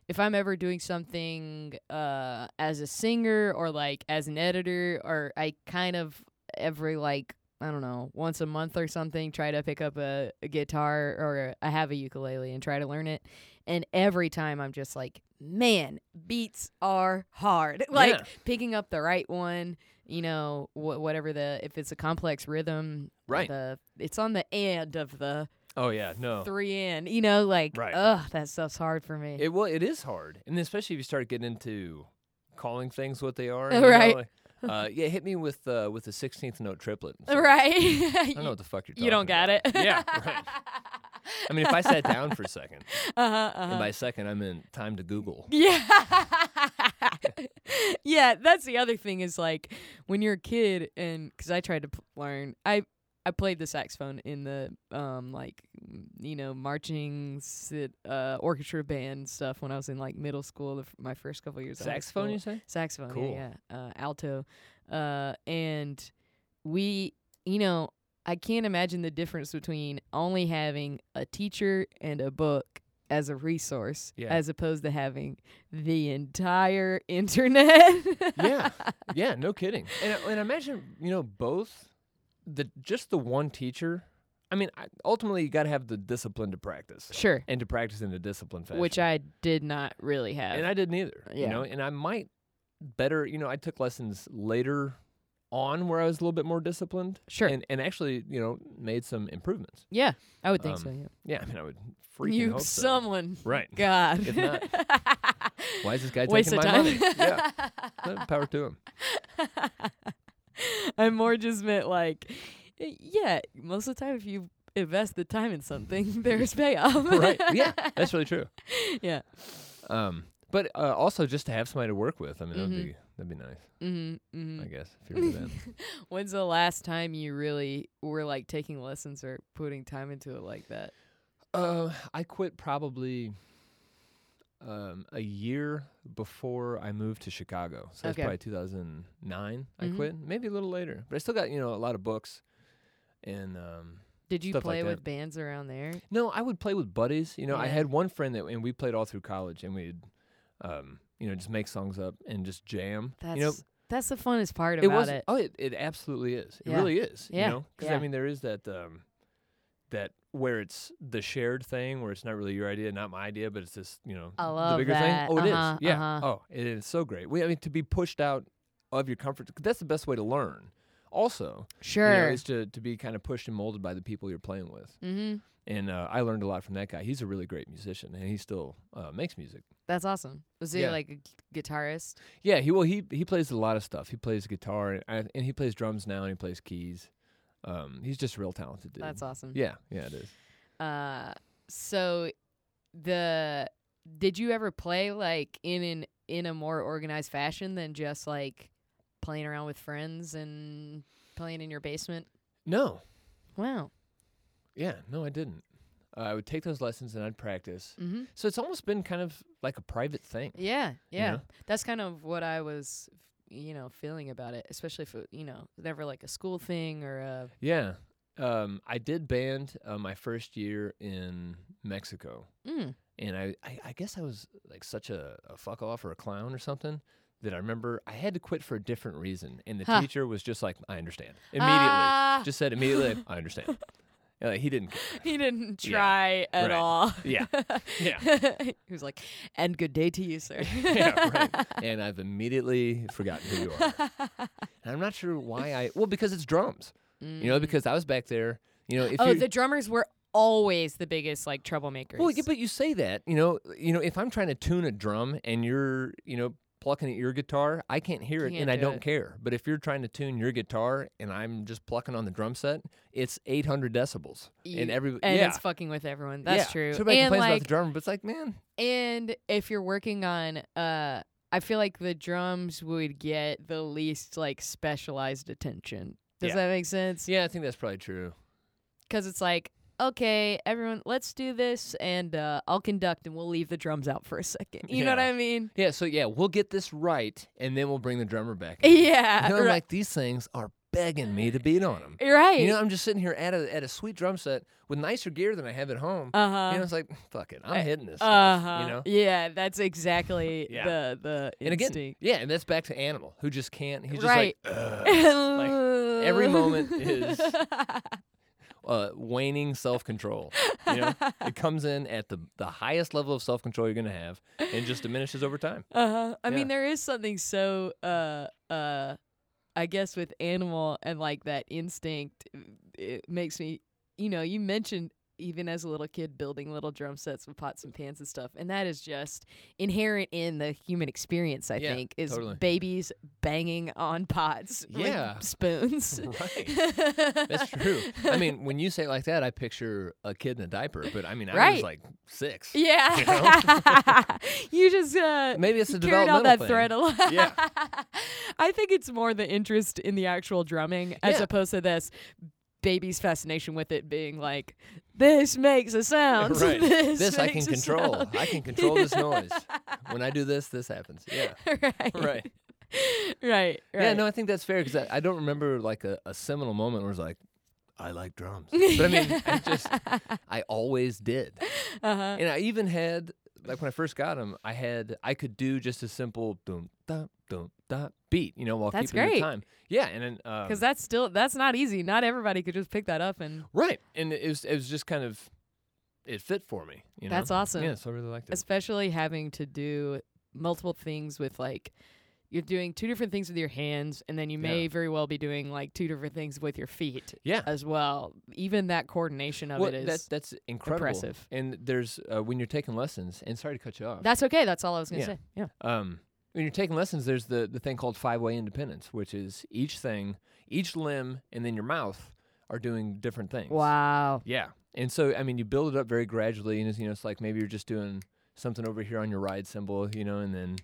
if I'm ever doing something uh, as a singer or like as an editor, or I kind of every like I don't know once a month or something try to pick up a, a guitar or I have a ukulele and try to learn it, and every time I'm just like, man, beats are hard. like Yeah. picking up the right one, you know, wh- whatever the if it's a complex rhythm, Right. The it's on the end of the Oh yeah, no. three in, you know, like Right. ugh, that stuff's hard for me. It well, it is hard, and especially if you start getting into calling things what they are. You know, right. like, uh, yeah, hit me with uh, with the sixteenth note triplet. Right? I don't know what the fuck you're talking you don't got it. Yeah, right. I mean, if I sat down for a second, uh-huh, and uh-huh. by second I meant time to Google. Yeah. yeah, that's the other thing is like when you're a kid and cuz I tried to p- learn I I played the saxophone in the um like mm, you know marching sit, uh orchestra band stuff when I was in like middle school the, f- my first couple years Saxophone, you say? saxophone Cool. yeah, yeah uh alto uh and we you know I can't imagine the difference between only having a teacher and a book as a resource Yeah. as opposed to having the entire internet. yeah, yeah, no kidding. And I- and imagine you know both the just the one teacher. I mean, ultimately you got to have the discipline to practice Sure. and to practice in a disciplined fashion. Which I did not really have. and I didn't either. Yeah. You know, and I might better. You know, I took lessons later on where I was a little bit more disciplined. Sure. And and actually, you know, made some improvements. yeah, I would think Um, so. Yeah. Yeah, I mean, I would freaking You hope so. someone. Right. God. If not, Why is this guy Waste taking my time. money? yeah, power to him. I more just meant like, yeah, most of the time if you invest the time in something, there's payoff. right? Yeah, that's really true. yeah. Um, but uh, also just to have somebody to work with. I mean, Mhm. that'd be that'd be nice. Mm-hmm, mm-hmm. I guess if you're. When's the last time you really were like taking lessons or putting time into it like that? Uh, I quit probably um, a year before I moved to Chicago. So that's Okay. probably 2009. I Mhm. quit, maybe a little later, but I still got you know a lot of books. And um, Did you Stuff like play with bands around there? no, I would play with buddies. You know, I had one friend that, and we played all through college, and we'd, um, you know, just make songs up and just jam. That's you know, that's the funnest part it about was it. oh it, it absolutely is it really is Yeah, you know because yeah. i mean there is that um that where it's the shared thing where it's not really your idea not my idea but it's just you know I the bigger that. thing oh it is. Uh-huh, yeah uh-huh. oh it is so great we, i mean to be pushed out of your comfort that's the best way to learn also Sure. you know, is to, to be kind of pushed and molded by the people you're playing with mm-hmm. and uh, i learned a lot from that guy he's a really great musician and he still uh, makes music That's awesome. Was he Yeah. like a gu- guitarist? yeah he well he he plays a lot of stuff he plays guitar and, and he plays drums now and he plays keys um, he's just a real talented dude That's awesome. Yeah, yeah, it is. Uh, so the did you ever play like in an in a more organized fashion than just like playing around with friends and playing in your basement? No, Wow. yeah, no, I didn't. Uh, I would take those lessons and I'd practice. Mm-hmm. So it's almost been kind of like a private thing. Yeah, you yeah. know? That's kind of what I was, you know, feeling about it. Especially if it, you know, never like a school thing or a. Yeah. Um, I did band uh, my first year in Mexico, Mm, and I, I, I guess I was like such a, a fuck off or a clown or something that I remember I had to quit for a different reason, and the Huh. teacher was just like, "I understand." Immediately, Ah! just said immediately, "I understand." Uh, he didn't. Care. he didn't Yeah, try at right. all. Yeah, yeah. he was like, "And good day to you, sir." yeah, right. And I've immediately forgotten who you are. And I'm not sure why I. Well, because it's drums. You know, Mm. because I was back there. You know, if oh, the drummers were always the biggest like troublemakers. well, yeah, but you say that. You know, you know, if I'm trying to tune a drum and you're, you know, plucking at your guitar, I can't hear it, Can't and I do don't it. care. But if you're trying to tune your guitar and I'm just plucking on the drum set, it's 800 decibels, You- and every and yeah. it's fucking with everyone. That's yeah. true. Everybody and complains about like, the drummer, but it's like, man, and if you're working on, uh, I feel like the drums would get the least like specialized attention. Does Yeah. that make sense? yeah, I think that's probably true. Because it's like, okay, everyone, let's do this, and uh, I'll conduct, and we'll leave the drums out for a second. You know what I mean? Yeah, so yeah, we'll get this right, and then we'll bring the drummer back. in. Yeah. You know, right. like these things are begging me to beat on them. right. You know, I'm just sitting here at a at a sweet drum set with nicer gear than I have at home. uh huh. you know, it's like fuck it, I'm hitting this Uh huh. You know, Yeah, that's exactly Yeah. the the and again, instinct. yeah, and that's back to Animal, who just can't. He's just Right. like, "Ugh." every moment is- uh, waning self control. You know, it comes in at the the highest level of self control you're gonna have, and just diminishes over time. Uh-huh. I Yeah. mean, there is something so uh uh I guess with animal and like that instinct it makes me you know, you mentioned even as a little kid building little drum sets with pots and pans and stuff. And that is just inherent in the human experience, I Yeah, think, is totally. babies banging on pots Yeah. with spoons. Right. That's true. I mean, when you say it like that, I picture a kid in a diaper, but I mean, I was like six. Yeah. You you just uh Maybe it's a you carried on developmental that thread a lot. Yeah. I think it's more the interest in the actual drumming as Yeah. opposed to this baby's fascination with it being like, this makes a sound. Right. This, This I can control. sound." I can control this noise. When I do this, this happens. Yeah. right. Right. Right. Right. Yeah, no, I think that's fair because I, I don't remember like a, a seminal moment where it's like, I like drums. But I mean, I just, I always did. uh-huh. And I even had, like when I first got them, I had, I could do just a simple boom, da, boom, da beat, you know, while That's keeping great. the time. Yeah. And then, um, Because that's still that's not easy. Not everybody could just pick that up and right. And it was, it was just kind of, it fit for me. You know? That's awesome. Yeah, so I really liked it. especially having to do multiple things with like you're doing two different things with your hands and then you may Yeah. very well be doing like two different things with your feet Yeah. as well even that coordination of well, it is that, that's incredible. impressive. And there's, uh, when you're taking lessons, and sorry to cut you off. that's okay that's all i was gonna Yeah. say yeah um, when you're taking lessons, there's the, the thing called five way independence, which is each thing, each limb, and then your mouth are doing different things. wow Yeah. And so, I mean, you build it up very gradually, and it's, you know, it's like maybe you're just doing something over here on your ride cymbal, you know, and then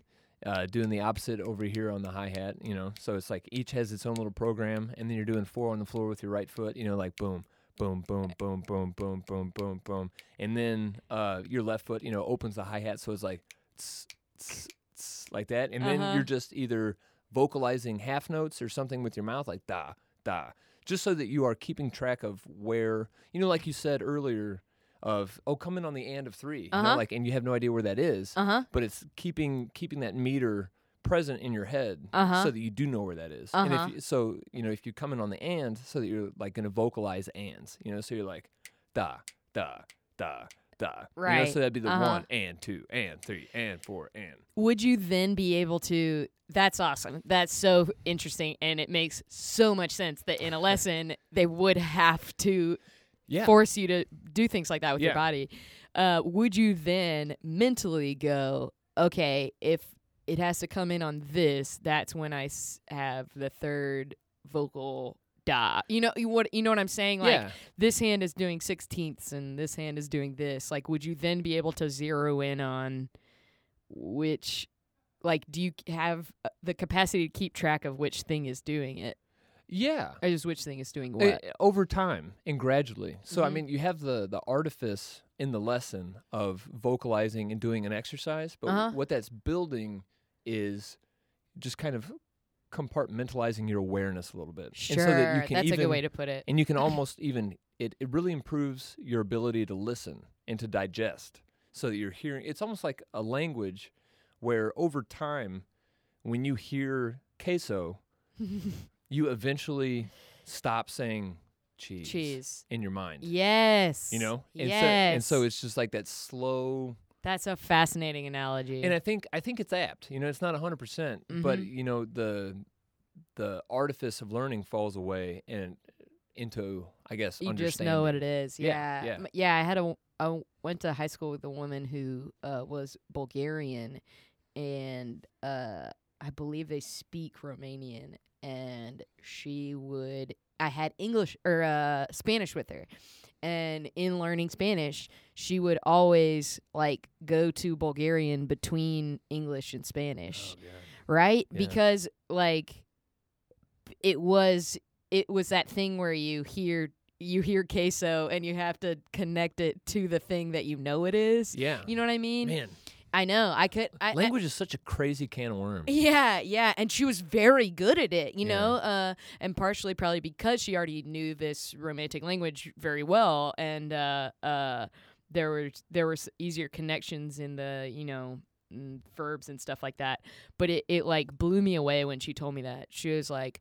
uh, doing the opposite over here on the hi hat, you know. So it's like each has its own little program, and then you're doing four on the floor with your right foot, you know, like boom, boom, boom, boom, boom, boom, boom, boom, boom, and then uh, your left foot, you know, opens the hi hat, so it's like tss, tss, tss, like that, and then Uh-huh. you're just either vocalizing half notes or something with your mouth, like da da, just so that you are keeping track of where, you know, like you said earlier, of oh, come in on the and of 3 you Uh-huh. like, and you have no idea where that is, uh-huh but it's keeping keeping that meter present in your head Uh-huh. so that you do know where that is. And Uh-huh. if you, so, you know, if you come in on the and, so that you're like going to vocalize ands, you know, so you're like da da da da, You know, Right. so that'd be the Uh-huh. one and two and three and four and would you then be able to that's awesome that's so interesting and it makes so much sense that in a lesson they would have to yeah. force you to do things like that with your body. Uh, would you then mentally go, okay, if it has to come in on this, that's when I s- have the third vocal da. You know, you what you know what I'm saying? Like yeah. this hand is doing sixteenths and this hand is doing this. Like, would you then be able to zero in on which? Like, do you have uh, the capacity to keep track of which thing is doing it, Yeah. or just which thing is doing Uh, what? over time and gradually. So I Mhm. mean, you have the the artifice in the lesson of vocalizing and doing an exercise, but Uh-huh. what that's building is just kind of compartmentalizing your awareness a little bit, Sure, and so that you can that's even a good way to put it. and you can almost even it it really improves your ability to listen and to digest, so that you're hearing. It's almost like a language where over time, when you hear queso, you eventually stop saying cheese, Cheese. in your mind. Yes. You know? And yes. so and so it's just like that slow That's a fascinating analogy. and I think I think it's apt. You know, it's not hundred percent, but you know, the the artifice of learning falls away and into I guess you just know what it is. Yeah, Yeah. yeah. Yeah, I had a I went to high school with a woman who uh, was Bulgarian and uh, I believe they speak Romanian and she would I had English or uh, Spanish with her. And in learning Spanish, she would always like go to Bulgarian between English and Spanish. right Yeah. because like it was it was that thing where you hear you hear queso and you have to connect it to the thing that you know it is Yeah. you know what i mean Man, i know i could I, I- language is such a crazy can of worms. yeah, yeah, and she was very good at it, you Yeah. know, uh, and partially probably because she already knew this romantic language very well, and uh, uh, there were there were easier connections in the you know mm, verbs and stuff like that. But it it like blew me away when she told me that she was like,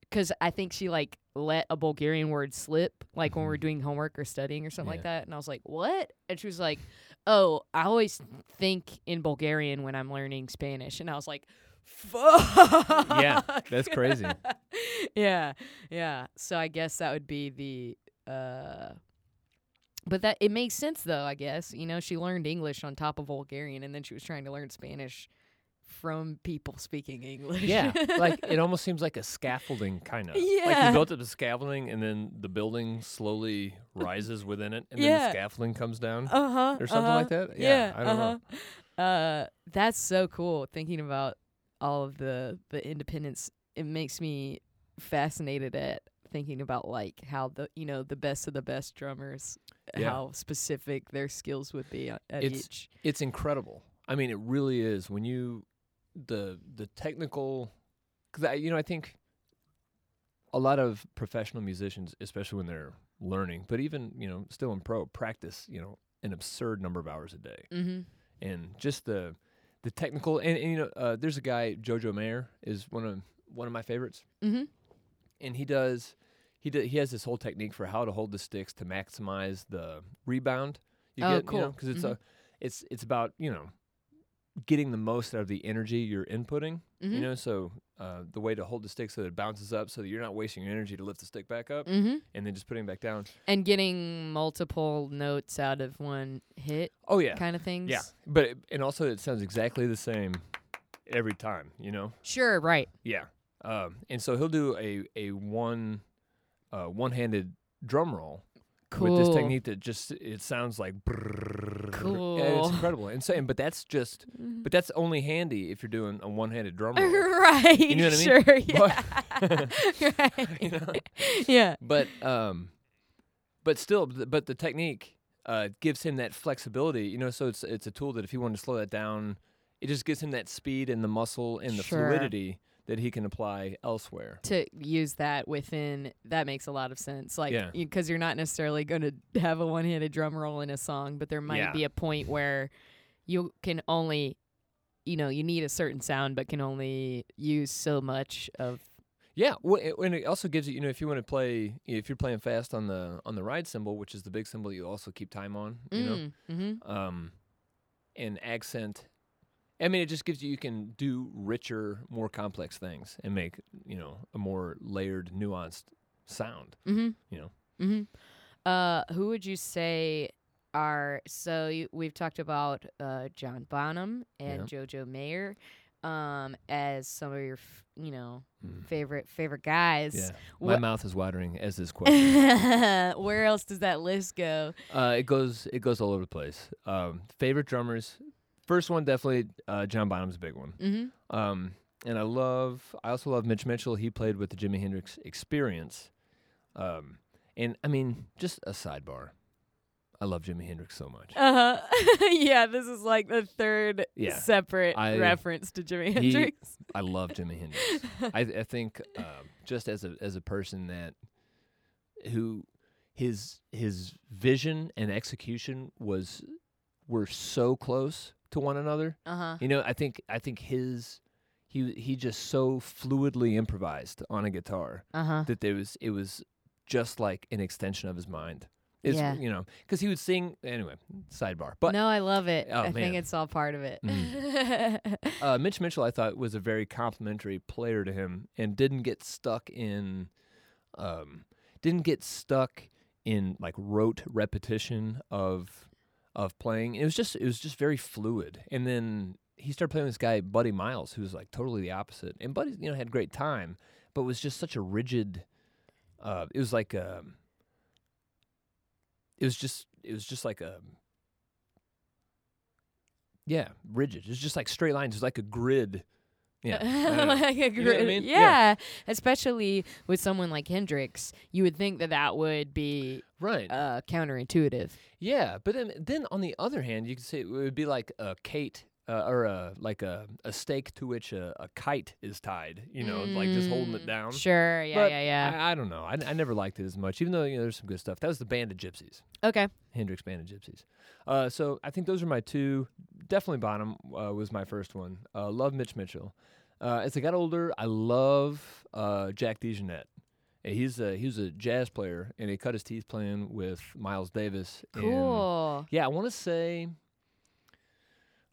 because I think she like let a Bulgarian word slip, like when we we're Mhm. doing homework or studying or something like that. And I was like, "What?" And she was like, "Oh, I always think in Bulgarian when I'm learning Spanish." And I was like, "Fuck." Yeah, that's crazy. yeah, yeah. So I guess that would be the. uh but that it makes sense though, I guess. You know, she learned English on top of Bulgarian and then she was trying to learn Spanish from people speaking English. Yeah, like it almost seems like a scaffolding kind of. Yeah. Like you built up the scaffolding, and then the building slowly rises within it, and then the scaffolding comes down. uh huh, Or something like that? Yeah, I don't know. know. Uh, that's so cool. Thinking about all of the the independence, it makes me fascinated at thinking about like how the you know the best of the best drummers, Yeah. how specific their skills would be at at It's- each. It's incredible. I mean, it really is. When you the the technical, because I you know I think a lot of professional musicians, especially when they're learning, but even you know still in pro, practice you know an absurd number of hours a day, Mm-hmm. and just the the technical and, and you know uh, there's a guy Jojo Mayer is one of one of my favorites. Mm-hmm. and he does he do, he has this whole technique for how to hold the sticks to maximize the rebound you Oh, get cool. you know because it's Mhm. a it's it's about you know getting the most out of the energy you're inputting Mm-hmm. you know so uh, the way to hold the stick so that it bounces up so that you're not wasting your energy to lift the stick back up Mm-hmm. and then just putting it back down And getting multiple notes out of one hit, oh yeah kind of things. yeah but it, and also it sounds exactly the same every time you know Sure. Right. Yeah. Um, and so he'll do a a one uh, one handed drum roll Cool. with this technique that just it sounds like Cool. it's incredible. insane. but that's just Mhm. but that's only handy if you're doing a one handed drum roll. right. You know what I mean? Sure. Yeah. right. You know? Yeah. But um but still but the technique uh gives him that flexibility, you know, so it's it's a tool that if he wanted to slow that down, it just gives him that speed and the muscle and the Sure. fluidity that he can apply elsewhere. To use that within that makes a lot of sense. Like, Yeah. because you're not necessarily going to have a one-handed drum roll in a song, but there might Yeah. be a point where you can only, you know, you need a certain sound, but can only use so much of. Yeah, well, it, and it also gives you, you know, if you want to play, if you're playing fast on the on the ride cymbal, which is the big cymbal, you also keep time on, you know, Mm-hmm. um, and accent. I mean, it just gives you you can do richer, more complex things and make you know a more layered, nuanced sound. Mm-hmm. You know, Mm-hmm. Uh, who would you say are so you, we've talked about uh, John Bonham and JoJo Mayer um, as some of your f- you know Mm. favorite favorite guys. yeah. My mouth is watering as this question. Where else does that list go? uh, it goes it goes all over the place. Um, favorite drummers. First one definitely uh, John Bonham's a big one. Mm-hmm. Um, and I love, I also love Mitch Mitchell. He played with the Jimi Hendrix Experience. Um, and I mean, just a sidebar. I love Jimi Hendrix so much. Uh huh. yeah, this is like the third Yeah. separate I- reference to Jimi He- Hendrix. I love Jimi Hendrix. I, I think um, just as a as a person that who his his vision and execution was were so close to one another. Uh huh. You know, I think I think his he he just so fluidly improvised on a guitar. Uh huh. that there was it was just like an extension of his mind. It's, Yeah. you know, because he would sing anyway. Sidebar, but no, I love it. Oh, I think it's all part of it. uh, Mitch Mitchell, I thought was a very complimentary player to him, and didn't get stuck in, um, didn't get stuck in like rote repetition of of playing. It was just it was just very fluid, and then he started playing with this guy Buddy Miles, who was like totally the opposite. And Buddy, you know, had great time, but was just such a rigid. Uh, it was like a. it was just it was just like a yeah rigid. It was just like straight lines. It was like a grid. Yeah, like a You know I mean? yeah. Yeah. especially with someone like Hendrix, you would think that that would be right. uh, counterintuitive. Yeah, but then then on the other hand, you could say it would be like a kite uh, or a like a, a stake to which a, a kite is tied. You know, like just holding it Mm, down. Sure, yeah, But yeah, yeah. I, I don't know. I, I never liked it as much, even though you know there's some good stuff. That was the Band of Gypsys, okay, Hendrix Band of Gypsys. Uh, so I think those are my two. Definitely Bonham uh, was my first one. Uh, love Mitch Mitchell. Uh, as I got older, I love uh, Jack DeJohnette. Uh, He's a he was a jazz player, and he cut his teeth playing with Miles Davis. Cool. yeah, I want to say.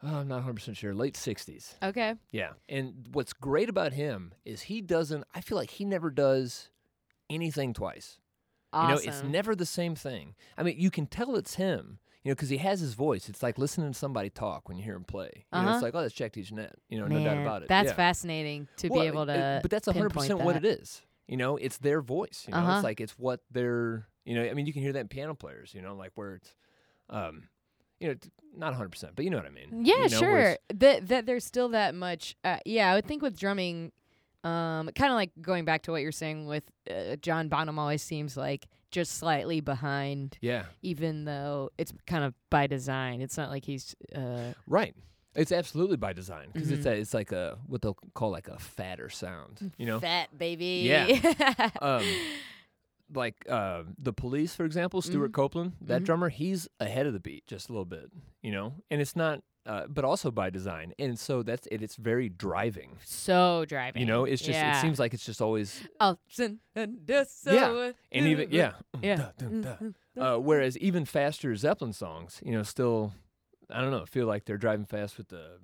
Oh, I'm not 100 percent sure. Late 60s. Okay. Yeah, and what's great about him is he doesn't. I feel like he never does anything twice. Awesome. You know, it's never the same thing. I mean, you can tell it's him. You know, because he has his voice. It's like listening to somebody talk when you hear him play. You know, Uh-huh. it's like, oh, that's Jack DeJohnette. You know, Man, no doubt about it. That's yeah. fascinating to Well, be able it- to. but that's 100 percent pinpoint what it is. You know, it's their voice. You know, Uh-huh. it's like it's what they're. You know, I mean, you can hear that in piano players. You know, like where it's, um, you know, not 100 percent, but you know what I mean. Yeah, You know, sure. That that there's still that much. Uh, yeah, I would think with drumming, um, kind of like going back to what you're saying with uh, John Bonham always seems like just slightly behind, Yeah, even though it's kind of by design. It's not like he's. Uh, right. It's absolutely by design because Mhm. it's a, it's like a what they'll call like a fatter sound. You know, fat baby. Yeah. um, like uh, the police, for example, Stuart Mhm. Copeland, that Mhm. drummer, he's ahead of the beat just a little bit, you know, and it's not, uh, but also by design, and so that's it. It's very driving, so driving. you know. It's just yeah. it seems like it's just always Alton and. Yeah, and even yeah, Yeah. Uh, whereas even faster Zeppelin songs, you know, still, I don't know, feel like they're driving fast with the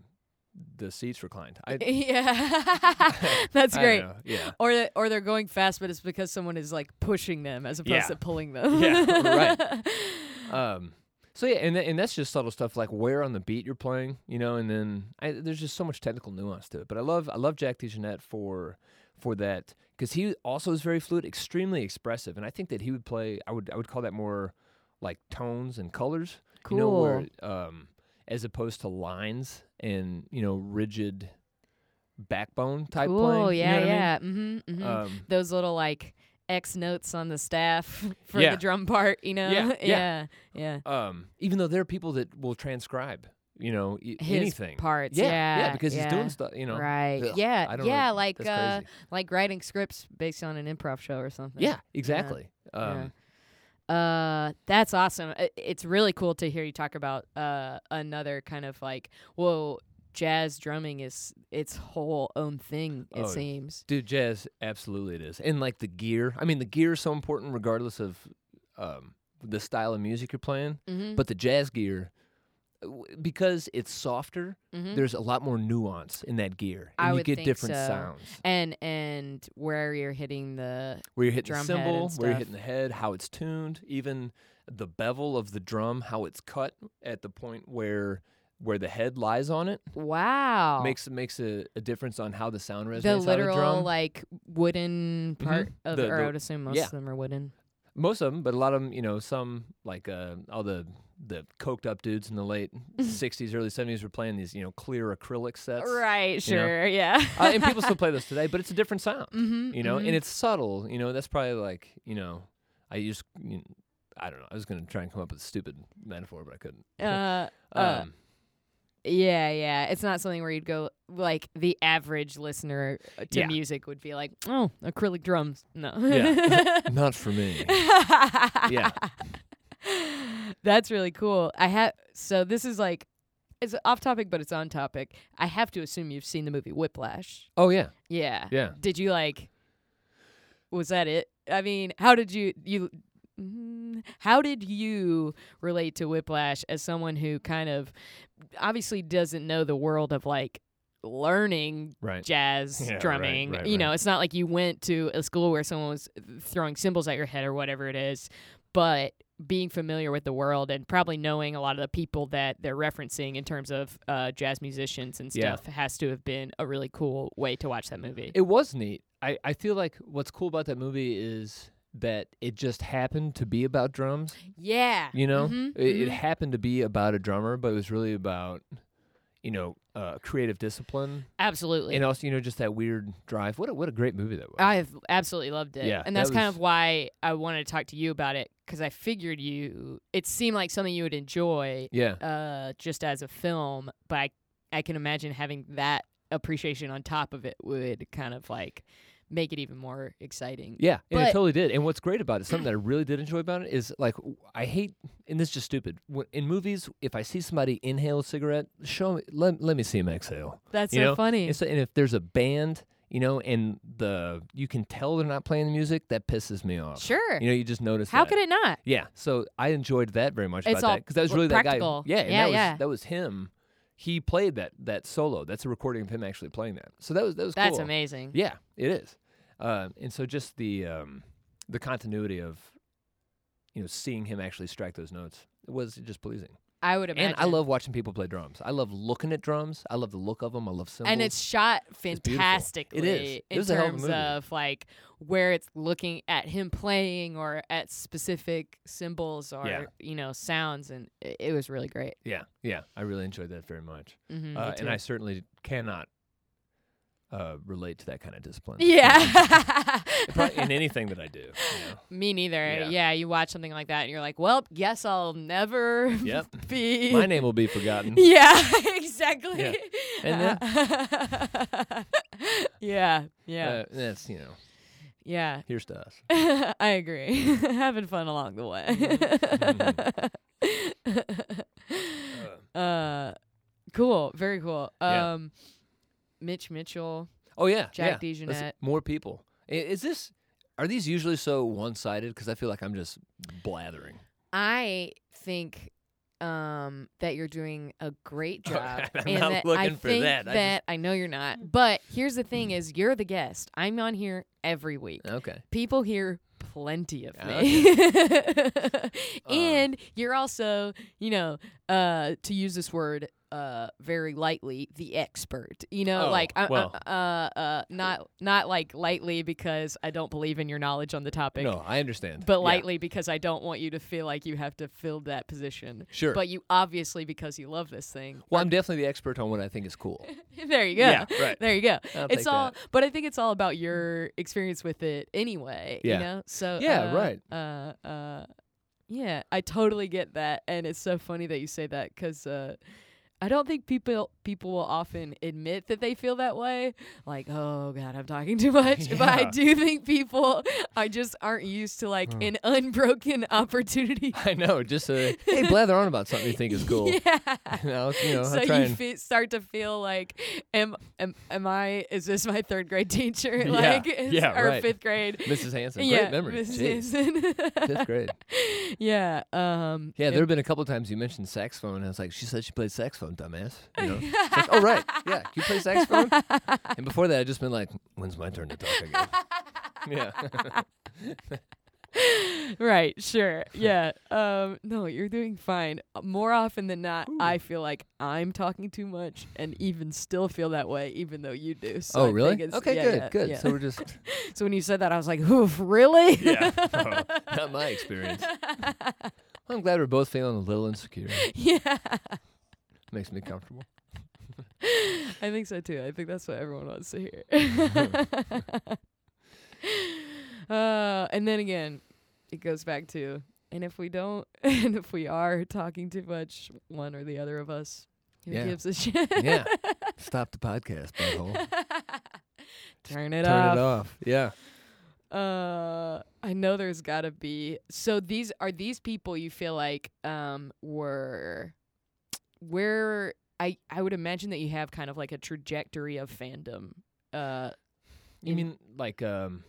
the seats reclined. I, yeah, that's great. Yeah. Or or they're going fast, but it's because someone is like pushing them as opposed Yeah. to pulling them. Yeah, right. Um, so yeah, and th- and that's just subtle stuff like where on the beat you're playing, you know, and then I, there's just so much technical nuance to it. But I love I love Jack DeJohnette for for that because he also is very fluid, extremely expressive, and I think that he would play. I would I would call that more like tones and colors, cool. you know, where um, as opposed to lines and you know rigid backbone type cool. playing. you know yeah, I mean? yeah. Mm-hmm, mm-hmm. Um, Those little like X notes on the staff for Yeah. the drum part. You know. Yeah, yeah. yeah. yeah. um, even though there are people that will transcribe, you know, anything. parts. Yeah, Yeah. yeah, because he's doing stuff, you know. Right. Ugh, yeah. I don't yeah. know. Like uh, like writing scripts based on an improv show or something. Yeah, exactly. Yeah. Um, Uh, that's awesome. It's really cool to hear you talk about uh another kind of like, well, jazz drumming is its whole own thing. It Oh, seems. Dude, jazz, absolutely it is. And like the gear. I mean, the gear is so important regardless of um, the style of music you're playing. Mm-hmm. But the jazz gear, because it's softer, mm-hmm. there's a lot more nuance in that gear. I And you would get think different so. sounds. and and where you're hitting the Where you're hitting the cymbal, where you're hitting the head, how it's tuned, even the bevel of the drum, how it's cut at the point where where the head lies on it wow makes makes a, a difference on how the sound resonates the on the literal drum. like wooden part of The- or the- I would assume most yeah. of them are wooden. Most of them, but a lot of them, you know, some like uh, all the the coked up dudes in the late '60s, early '70s were playing these, you know, clear acrylic sets. Right. you know. Sure. Yeah. uh, and people still play those today, but it's a different sound, mm-hmm, you know, and it's subtle. You know, that's probably like, you know, I use, you know, I don't know. I was gonna try and come up with a stupid metaphor, but I couldn't. uh, uh, Um, Yeah, yeah. It's not something where you'd go like the average listener uh, to Yeah. music would be like, "Oh, acrylic drums." No. Yeah. not for me. Yeah. That's really cool. I have so this is like it's off topic but it's on topic. I have to assume you've seen the movie Whiplash. Oh yeah, Yeah. yeah. Did you like was that it? I mean, how did you you mm, how did you relate to Whiplash as someone who kind of obviously doesn't know the world of like learning Right. jazz Yeah, right, drumming. right, you know, right. it's not like you went to a school where someone was throwing cymbals at your head or whatever it is, but being familiar with the world and probably knowing a lot of the people that they're referencing in terms of uh, jazz musicians and Yeah. stuff has to have been a really cool way to watch that movie. It was neat. I, I feel like what's cool about that movie is that it just happened to be about drums. yeah. You know, Mhm, it, it mhm. happened to be about a drummer, but it was really about, you know, uh, creative discipline Absolutely. and also, you know, just that weird drive. What a, what a great movie that was. I've absolutely loved it. Yeah, and that that's kind was- of why I wanted to talk to you about it because I figured you, it seemed like something you would enjoy yeah, uh, just as a film, but I, I can imagine having that appreciation on top of it would kind of like make it even more exciting. Yeah, and But- it totally did. And what's great about it, something that I really did enjoy about it, is like I hate, and this is just stupid. In movies, if I see somebody inhale a cigarette, show me, let, let me see him exhale. That's you so know? funny. And, so, and if there's a band, you know, and the you can tell they're not playing the music, that pisses me off. Sure. You know, you just notice. How that. could it not? Yeah. So I enjoyed that very much It's about all that because that was really practical. that guy. Yeah. Yeah, that was. That was him. He played that that solo. That's a recording of him actually playing that. So that was that was That's cool. amazing. Yeah, it is. Uh, and so just the um, the continuity of you know seeing him actually strike those notes was just pleasing. I would imagine. And I love watching people play drums. I love looking at drums. I love the look of them. I love cymbals. and it's shot fantastically It is. It in was a hell of a terms movie. of like where it's looking at him playing or at specific cymbals or Yeah. you know sounds and it, it was really great yeah, yeah. I really enjoyed that very much. mm-hmm, Uh, and I certainly cannot uh, relate to that kind of discipline. yeah in anything that I do. You know? me neither Yeah. yeah. you watch something like that and you're like well guess i'll never Yep. be My name will be forgotten. yeah exactly Yeah. And yeah yeah Uh, that's you know. yeah Here's to us. I agree. Having fun along the way. uh, cool. Very cool. Yeah. Um, Mitch Mitchell. Oh yeah, Jack yeah. DeJohnette. More people. Is this? Are these usually so one-sided? Because I feel like I'm just blathering. I think um, that you're doing a great job. I'm and not that I looking for think that. I I know you're not. But here's the thing: is you're the guest. I'm on here every week. Okay. people hear plenty of me. Um, and you're also, you know, uh, to use this word uh, very lightly, the expert. You know, Oh, like I, I- well. uh, uh, not not like lightly because I don't believe in your knowledge on the topic. No, I understand. But Yeah. lightly because I don't want you to feel like you have to fill that position. Sure. But you obviously because you love this thing. well, I'm definitely the expert on what I think is cool. there you go. Yeah, right. There you go. I'll it's all, that. but I think it's all about your experience with it anyway. Yeah. You know. So Yeah, uh, right. Uh, uh, yeah, I totally get that, and it's so funny that you say that because uh, I don't think people people will often admit that they feel that way. Like, oh god, I'm talking too much. But I do think people I just aren't used to like an unbroken opportunity. I know. Just uh, hey, blather on about something you think is cool. yeah. You know, you know, so you fe- start to feel like, am, am am I? Is this my third grade teacher? Yeah, Like, is, yeah, or right. fifth grade? Mrs. Hanson. yeah, Great memory. Mrs. Hanson. Fifth grade. yeah. Um. Yeah, there have been a couple times you mentioned saxophone, and I was like, she said she played saxophone, dumbass. You know? Like, oh right, yeah, you play saxophone. and before that, I'd just been like, when's my turn to talk again? yeah. right. Sure. Yeah. Um. No, you're doing fine. More often than not, I feel like I'm talking too much, and even still feel that way, even though you do. So oh I think really? it's- Okay, yeah, good, yeah, good. yeah. So we're just So when you said that, I was like, "Oof, really?" yeah, no, not my experience. I'm glad we're both feeling a little insecure. yeah. Makes me comfortable. I think so too. I think that's what everyone wants to hear. uh, and then again, it goes back to, and if we don't, and if we are talking too much, one or the other of us, who Yeah. gives a shit? Yeah. Stop the podcast, butthole. Turn it Turn off. Turn it off. Yeah. Uh, I know there's got to be. So these are these people you feel like um were where I I would imagine that you have kind of like a trajectory of fandom. Uh, You mean like um,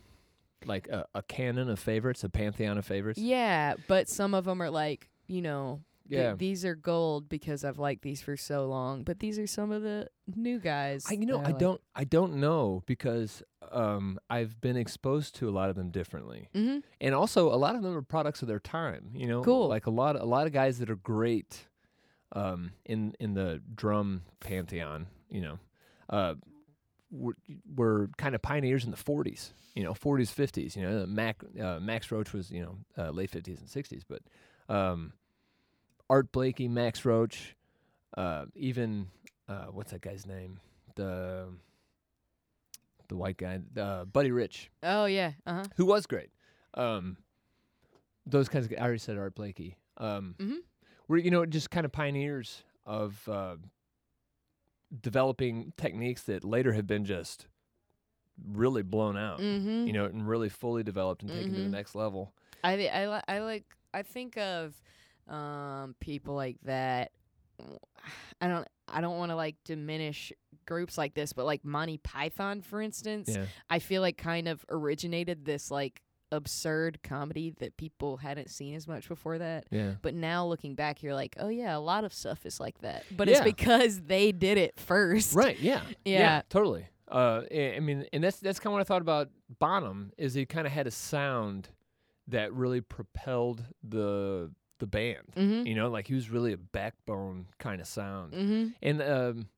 like a, a canon of favorites, a pantheon of favorites? Yeah, but some of them are like, you know, th- Yeah. these are gold because I've liked these for so long. But these are some of the new guys. I, you know, that I like. don't, I don't know because um, I've been exposed to a lot of them differently, Mm-hmm. and also a lot of them are products of their time. You know, Cool. Like a lot, a lot of guys that are great um, in in the drum pantheon. You know, uh, were, were kind of pioneers in the '40s. You know, '40s, '50s. You know, Mac uh, Max Roach was you know uh, late '50s and '60s, but um, Art Blakey, Max Roach, uh, even uh, what's that guy's name? The the white guy, uh, Buddy Rich, Oh yeah. Uh huh. who was great. Um, those kinds of. I already said Art Blakey. Um, Mhm. Were you know just kind of pioneers of uh, developing techniques that later have been just really blown out. Mm-hmm. You know, and really fully developed and taken to the Mhm. next level. I I li- I like I think of um people like that. I don't I don't want to like diminish groups like this, but like Monty Python, for instance, Yeah. I feel like kind of originated this like absurd comedy that people hadn't seen as much before that. Yeah. But now looking back, you're like, oh yeah, a lot of stuff is like that. But it's because they did it first. Right. Yeah. Yeah. totally. Uh, I I mean, and that's that's kind of what I thought about Bonham is he kind of had a sound that really propelled the the band. Mm-hmm. You know, like he was really a backbone kind of sound. Mm-hmm. And um,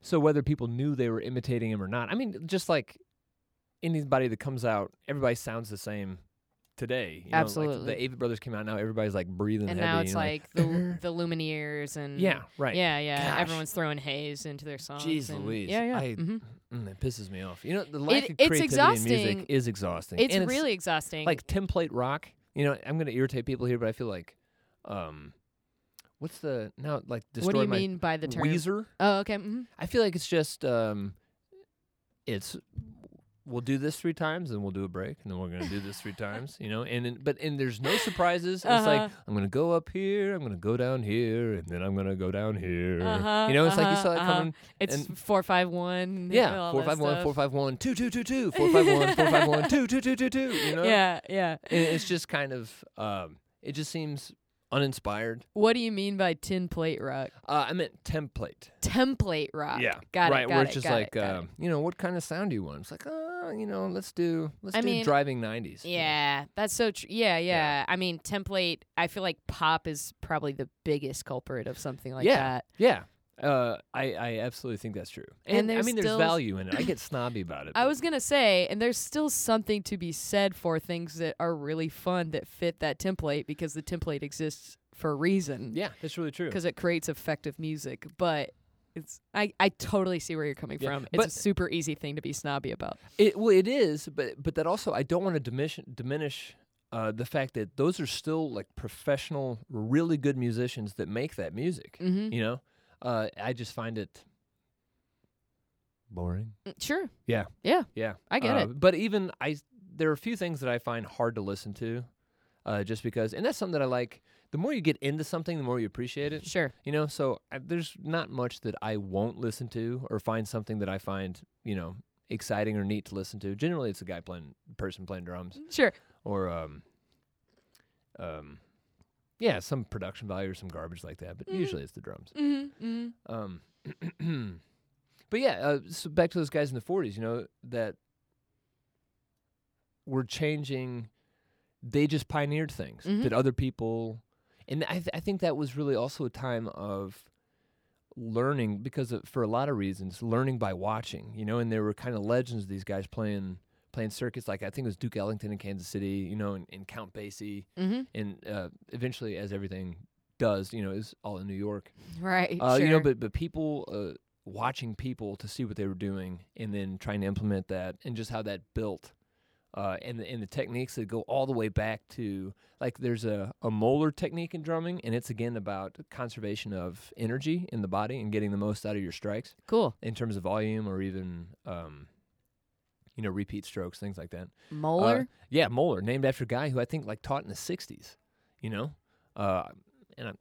so whether people knew they were imitating him or not, I mean, just like anybody that comes out, everybody sounds the same today. You know, like Absolutely. the Avett Brothers came out now, everybody's like breathing And heavy. now it's you know, like the the Lumineers and yeah, right. Yeah, yeah. Gosh. Everyone's throwing haze into their songs. Jeez and- Louise. Yeah, yeah. I- mhm. Mm, that pisses me off. You know, the lack It- of it's creativity in music is exhausting. It's And really exhausting. like template rock. You know, I'm gonna irritate people here, but I feel like, um, what's the now like what do you my mean by the term? Weezer? Oh, okay. Mm-hmm. I feel like it's just um, it's we'll do this three times and we'll do a break and then we're gonna do this three times. You know, and then, but and there's no surprises. It's like Uh-huh. I'm gonna go up here, I'm gonna go down here, and then I'm gonna go down here. Uh-huh, you know, it's like you uh-huh, saw it uh-huh. coming. It's And- four five one. Yeah, four five one, four five one, two two two two, four five one, four five one, two two two two two. You know, Yeah, yeah. And it's just kind of, um, it just seems uninspired. What do you mean by tin plate rock? Uh, I meant template. Template rock. Yeah, got right. it. Got where it, it's just like, it, um, you know, what kind of sound do you want? It's like, uh, you know, let's do, let's I do mean, driving nineties. it. Yeah, that's so true. Yeah, yeah, Yeah. I mean, template. I feel like pop is probably the biggest culprit of something like Yeah. that. yeah. Uh, I, I absolutely think that's true. And And, I mean, there's still- value in it. I get snobby about it. I but- was gonna say, and there's still something to be said for things that are really fun that fit that template because the template exists for a reason. yeah, that's really true. because it creates effective music. But it's I I totally see where you're coming Yeah, from. It's but- a super easy thing to be snobby about. It well, it is, but but that also I don't want to diminish diminish uh, the fact that those are still like professional, really good musicians that make that music. Mm-hmm. You know, uh, I just find it boring. Sure, Yeah, yeah, yeah, I get Uh, it. But even I, there are a few things that I find hard to listen to, uh, just because, and that's something that I like. The more you get into something, the more you appreciate it. Sure. You know, so I, there's not much that I won't listen to or find something that I find, you know, exciting or neat to listen to. Generally, it's a guy playing, person playing drums, Sure. or um, um, yeah, some production value or some garbage like that. But Mhm. usually, it's the drums. Mm-hmm. mm-hmm. Um, but yeah, uh, so back to those guys in the '40s, you know, that were changing. They just pioneered things Mhm. that other people, and I, th- I think that was really also a time of learning because of, for a lot of reasons, learning by watching, you know, and there were kind of legends. These guys playing playing circuits, like I think it was Duke Ellington in Kansas City, you know, and, and Count Basie, Mm-hmm. and uh, eventually, as everything does, you know, is all in New York. Right. Uh, sure. You know, but but people uh, watching people to see what they were doing and then trying to implement that and just how that built. Uh, and the, and the techniques that go all the way back to like there's a, a Moeller technique in drumming and it's again about conservation of energy in the body and getting the most out of your strikes cool. in terms of volume or even um, you know repeat strokes things like that. Moeller. yeah Moeller named after a guy who i think like taught in the 60s you know? Uh, and i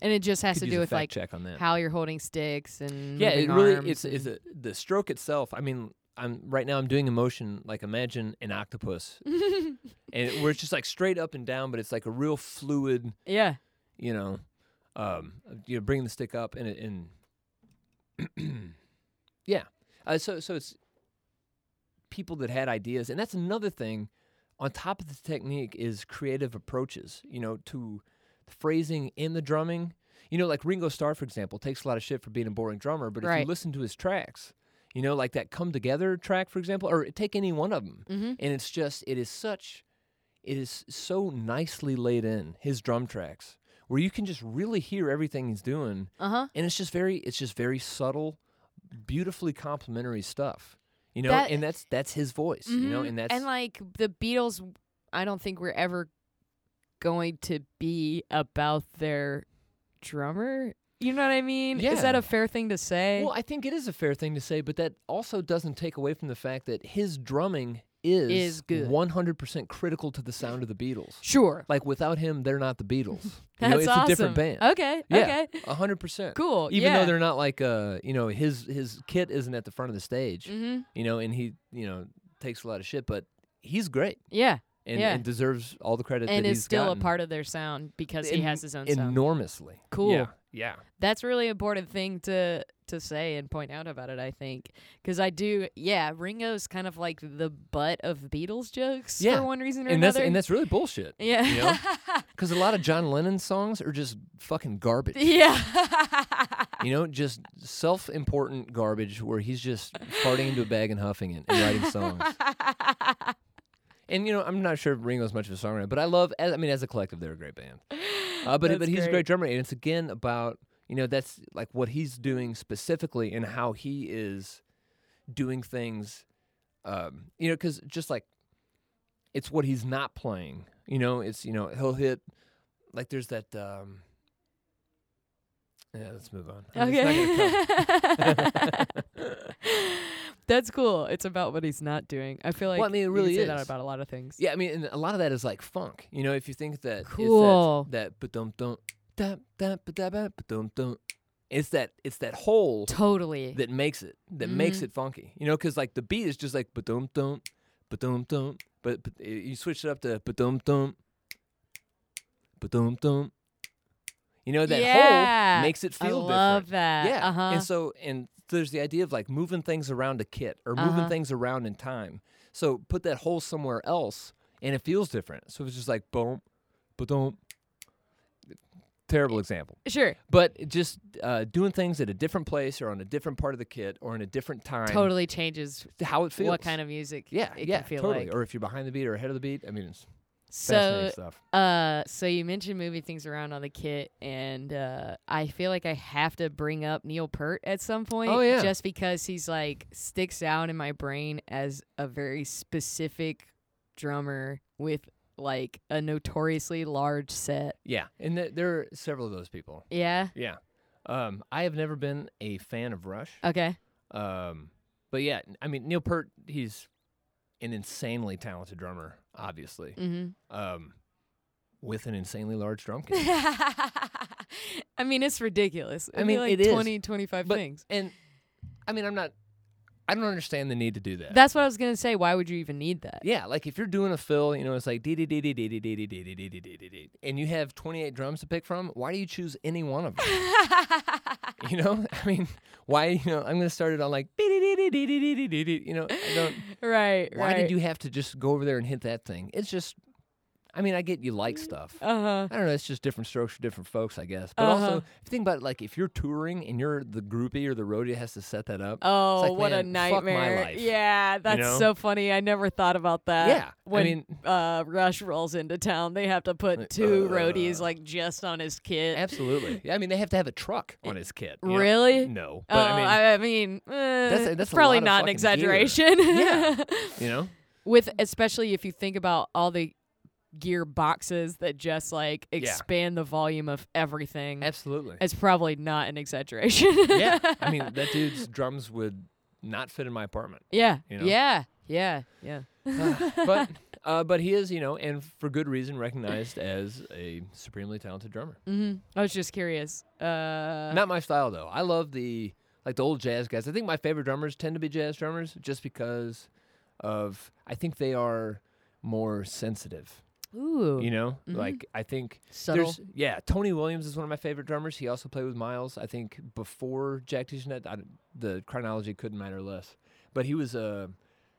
and it just has to do with like check on that. how you're holding sticks and yeah it really it's a, the stroke itself i mean i'm right now i'm doing emotion like imagine an octopus. And it- where it's just like straight up and down but it's like a real fluid yeah. you know um you know bringing the stick up and it and yeah. Uh, so so it's people that had ideas and that's another thing on top of the technique is creative approaches you know to the phrasing in the drumming you know like ringo starr for example takes a lot of shit for being a boring drummer but if you listen to his tracks you know like that come together track for example or take any one of them Mm-hmm. and it's just it is such it is so nicely laid in his drum tracks where you can just really hear everything he's doing Uh huh. and it's just very it's just very subtle beautifully complimentary stuff you know That- and that's that's his voice you know Mhm. and that's and like the Beatles, I don't think we're ever going to be about their drummer. You know what I mean? Is that a fair thing to say? Well, I think it is a fair thing to say, but that also doesn't take away from the fact that his drumming is Is good. 100% critical to the sound of the Beatles. sure. Like without him, they're not the Beatles. You That's know, it's awesome. a different band. Okay. Yeah, Okay. hundred percent. Cool. Even yeah. though they're not like uh, you know, his his kit isn't at the front of the stage. Mm-hmm. You know, and he you know takes a lot of shit, but he's great Yeah. and, Yeah. and deserves all the credit And that is he's still gotten. a part of their sound because he has his own sound. enormously. Cool. Yeah. Yeah. That's really important thing to to say and point out about it. I think because I do. Yeah, Ringo's kind of like the butt of Beatles jokes Yeah. for one reason or And that's another. and that's really bullshit. yeah. you know? Because a lot of John Lennon songs are just fucking garbage. yeah. You know, just self-important garbage where he's just farting into a bag and huffing it and writing songs. And you know, I'm not sure if Ringo's much of a songwriter, but I love. as- I mean, as a collective, they're a great band. Uh, but but he's a great. great drummer, and it's again about you know that's like what he's doing specifically and how he is doing things. Um, you know, because just like it's what he's not playing. You know, it's you know he'll hit like there's that. um Yeah, let's move on. I mean, it's not. Okay. That's cool. It's about what he's not doing. I feel like Well, I mean, it you really can say that is. about a lot of things. Yeah, I mean, and a lot of that is like funk. You know, if you think that Cool. it's that that dum dum dum dum, it's that it's that whole Totally. that makes it that makes Mhm. it funky. You know, because like the beat is just like ba dum dum, ba dum dum, but but you switch it up to ba dum dum, ba dum dum. You know that Yeah. whole makes it feel different. I feel love different. that. Yeah. Uh-huh. And so and there's the idea of like moving things around a kit or moving Uh-huh. things around in time. So put that hole somewhere else and it feels different. So it's just like boom, but don't. Terrible example. sure. But just uh, doing things at a different place or on a different part of the kit or in a different time. Totally changes How it feels. what kind of music yeah, it yeah, can feel totally. like. Or if you're behind the beat or ahead of the beat. I mean, it's So. Uh, so you mentioned moving things around on the kit, and uh, I feel like I have to bring up Neil Peart at some point. Oh, yeah. just because he's like sticks out in my brain as a very specific drummer with like a notoriously large set. Yeah, and th- there are several of those people. Yeah. Yeah. Um, I have never been a fan of Rush. Okay. Um, but yeah, I mean Neil Peart, he's an insanely talented drummer, obviously. Mm-hmm. Um, with an insanely large drum kit. I mean, it's ridiculous. I It'd mean, like it is, 20, 25 but- things. and I mean, I'm not. I don't understand the need to do that. That's what I was gonna say. Why would you even need that? yeah, like if you're doing a fill, you know, it's like dee dee dee dee dee dee dee dee dee dee dee dee and you have 28 drums to pick from. Why do you choose any one of them? you know, I mean, why? You know, I'm gonna start it on like dee dee dee dee dee dee dee dee dee. You know, I don't. right. Why right. did you have to just go over there and hit that thing? It's just, I mean, I get you like stuff. Uh huh. I don't know. It's just different strokes for different folks, I guess. But Uh-huh. also, if you think about it, like if you're touring and you're the groupie or the roadie has to set that up. Oh, like, what a man, my nightmare! life. Yeah, that's know? so funny. I never thought about that. yeah, when I mean, uh, Rush rolls into town, they have to put two uh, roadies like just on his kit. absolutely. Yeah, I mean, they have to have a truck on his kit. you know? Really? No, Oh, but I mean, I, I mean, uh, that's that's probably not an exaggeration. Yeah. you know, With especially if you think about all the gear boxes that just like Yeah. expand the volume of everything. absolutely. It's probably not an exaggeration. yeah, I mean, that dude's drums would not fit in my apartment. yeah, You know? yeah, yeah, yeah. but uh, but he is, you know, and for good reason, recognized as a supremely talented drummer. Mm-hmm. I was just curious. Uh, Not my style though. I love the like the old jazz guys. I think my favorite drummers tend to be jazz drummers just because of I think they are more sensitive. Ooh, You know, Mhm. like I think subtle. there's yeah. Tony Williams is one of my favorite drummers. He also played with Miles. I think before Jack DeJohnette, I, the chronology couldn't matter less. But he was uh,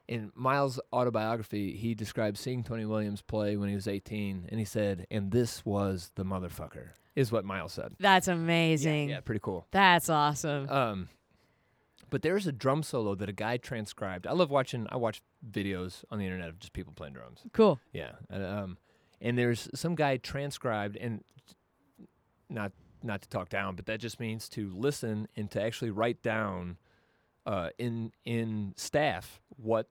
in Miles' autobiography. He described seeing Tony Williams play when he was 18, and he said, "And this was the motherfucker," is what Miles said. That's Yeah, amazing. yeah, pretty cool. That's awesome. Um, but there's a drum solo that a guy transcribed. I love watching. I watch videos on the internet of just people playing drums. cool. Yeah. And, um, and there's some guy transcribed, and not not to talk down, but that just means to listen and to actually write down uh, in in staff what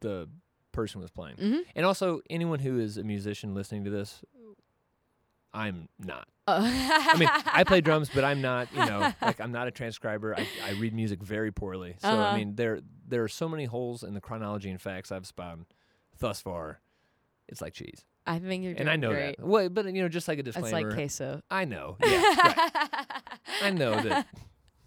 the person was playing. hmm And also, anyone who is a musician listening to this, I'm not. Uh, I mean, I play drums, but I'm not, you know, like I'm not a transcriber. I, I read music very poorly. So Uh-huh. I mean, there there are so many holes in the chronology and facts I've spun thus far. It's like cheese, I think you're doing great. and I know great. that. Well, but you know, just like a disclaimer. It's like queso. I know. Yeah, right. I know that.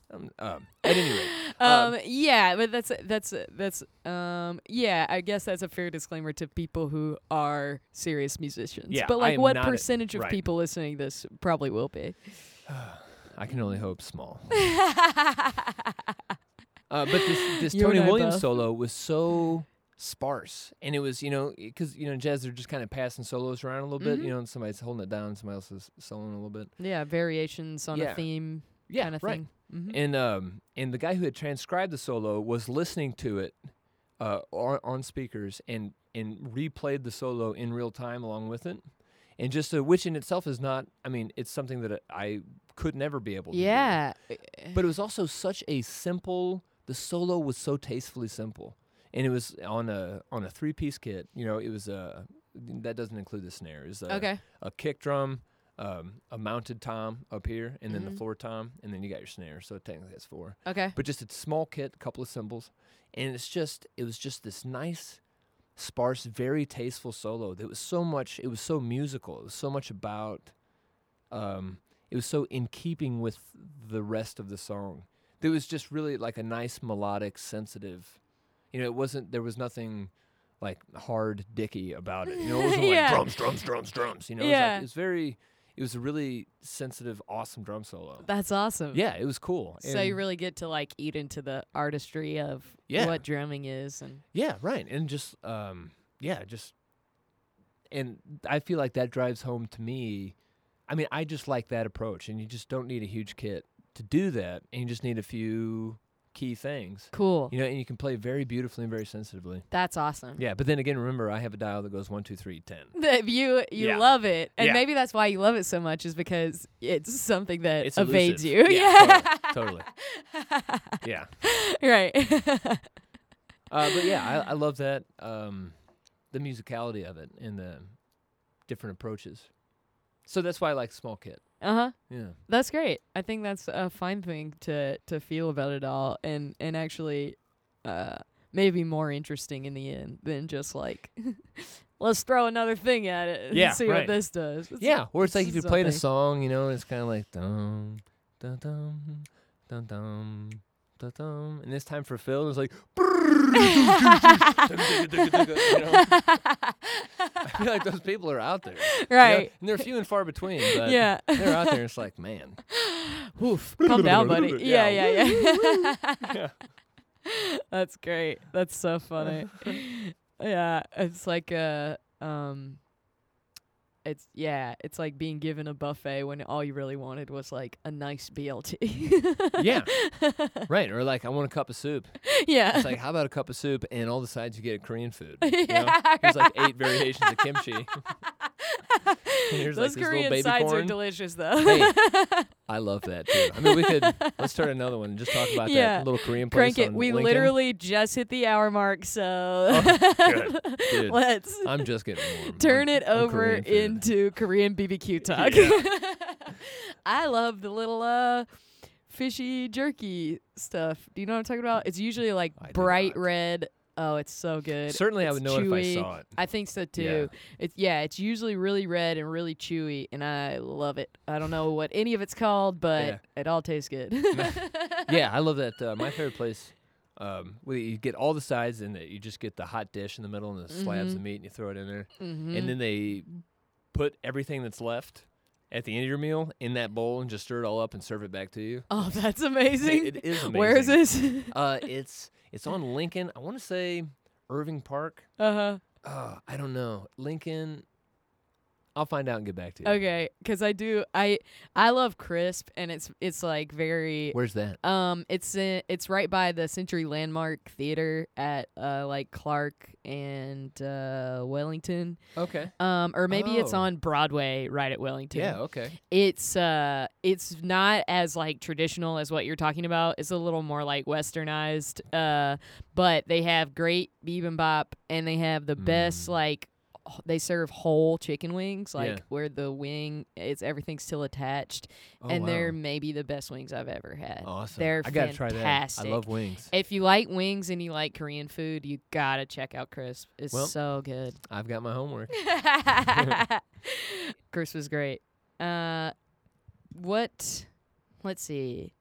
Um, um, at any rate, Um, Um, yeah, but that's that's that's um yeah, I guess that's a fair disclaimer to people who are serious musicians. Yeah, but like what not a- percentage of right. people listening to this probably will be. I can only hope small. Uh, but this this Tony Williams both. solo was so sparse, and it was you know because you know jazz they're just kind of passing solos around a little bit. Mhm. You know, and somebody's holding it down, somebody else is soloing a little bit. yeah, variations on Yeah. a theme Yeah, kind of right. thing. hmm And um and the guy who had transcribed the solo was listening to it uh on, on speakers and and replayed the solo in real time along with it. And just uh, which in itself is not I mean it's something that I could never be able to do. Yeah. But it was also such a simple. The solo was so tastefully simple, and it was on a on a three piece kit. You know, it was a that doesn't include the snare. It was a, okay. a kick drum, um, a mounted tom up here, and then Mhm. the floor tom, and then you got your snare. So technically that's four. Okay. But just a small kit, a couple of cymbals, and it's just it was just this nice, sparse, very tasteful solo. That was so much. It was so musical. It was so much about. Um, it was so in keeping with the rest of the song. There was just really like a nice melodic, sensitive. You know, it wasn't. There was nothing like hard dicky about it. You know, it wasn't Yeah. like drums, drums, drums, drums. You know, it was, like, it was very. It was a really sensitive, awesome drum solo. That's awesome. Yeah, it was cool. So you really get to like eat into the artistry of Yeah. what drumming is and Yeah, right. And just um yeah, just and I feel like that drives home to me. I mean, I just like that approach and you just don't need a huge kit to do that and you just need a few key things. cool. You know, and you can play very beautifully and very sensitively. That's awesome. Yeah, but then again, remember I have a dial that goes one, two, three, ten. That you you Yeah. love it, and Yeah. maybe that's why you love it so much, is because it's something that It's evades elusive. you. Yeah, totally, Yeah. right. Uh, but yeah, I, I love that. Um, the musicality of it and the different approaches. So that's why I like small kit. uh huh. Yeah. That's great. I think that's a fine thing to to feel about it all, and and actually, uh, maybe more interesting in the end than just like, let's throw another thing at it and Yeah, see right. what this does. It's- Yeah, or it's like if you're playing a song, you know, it's kind of like dum dum dum dum dum dum and this time for fill. It's like, you know, I feel like those people are out there, you know, right. And they're few and far between, but Yeah. they're out there. It's like, man, Oof. Calm down, buddy. Yeah, Yeah, yeah, yeah. yeah. That's great. That's so funny. yeah, it's like a um it's yeah, it's like being given a buffet when all you really wanted was like a nice BLT. Yeah. right. Or like, I want a cup of soup. yeah. It's like, how about a cup of soup and all the sides you get Korean food? You know? Yeah, There's like eight variations of kimchi. Here's like Those this Korean sides are delicious though. Hey, I love that too. I mean, we could let's start another one and just talk about Yeah. that little Korean place. Crank it. We Lincoln. literally just hit the hour mark, so Oh, let's I'm just getting warm. turn on- it over food. Into Korean BBQ talk. I love the little uh fishy jerky stuff. Do you know what I'm talking about? It's usually like I bright red. Oh, it's so good. Certainly, I It's would know it if I saw it. I think so too. It's yeah, it's usually really red and really chewy, and I love it. I don't know what any of it's called, but Yeah. it all tastes good. yeah, I love that. Uh, my favorite place. Um, where you get all the sides and you just get the hot dish in the middle and the slabs of Mhm. meat and you throw it in there, Mhm. and then they put everything that's left at the end of your meal in that bowl and just stir it all up and serve it back to you. oh, that's amazing. It is amazing. Where is this? Uh, it's it's on Lincoln. I want to say Irving Park. uh huh. Uh, I don't know. Lincoln. I'll find out and get back to you. Okay, because I do. I I love crisp, and it's it's like very. Where's that? Um, it's in, it's right by the Century Landmark Theater at uh like Clark and uh Wellington. Okay. Um, or maybe it's Oh. on Broadway right at Wellington. Yeah. Okay. It's uh it's not as like traditional as what you're talking about. It's a little more like westernized. Uh but they have great bibimbap and they have the best Mm. like h- they serve whole chicken wings, like Yeah. where the wing it's everything's still attached, Oh, and they're maybe the best wings I've ever had. awesome. they're I gotta try that. I love wings. If you like wings and you like Korean food, you gotta check out Crisp. It's Well, so good. I've got my homework. Crisp was great. Uh, what? Let's see.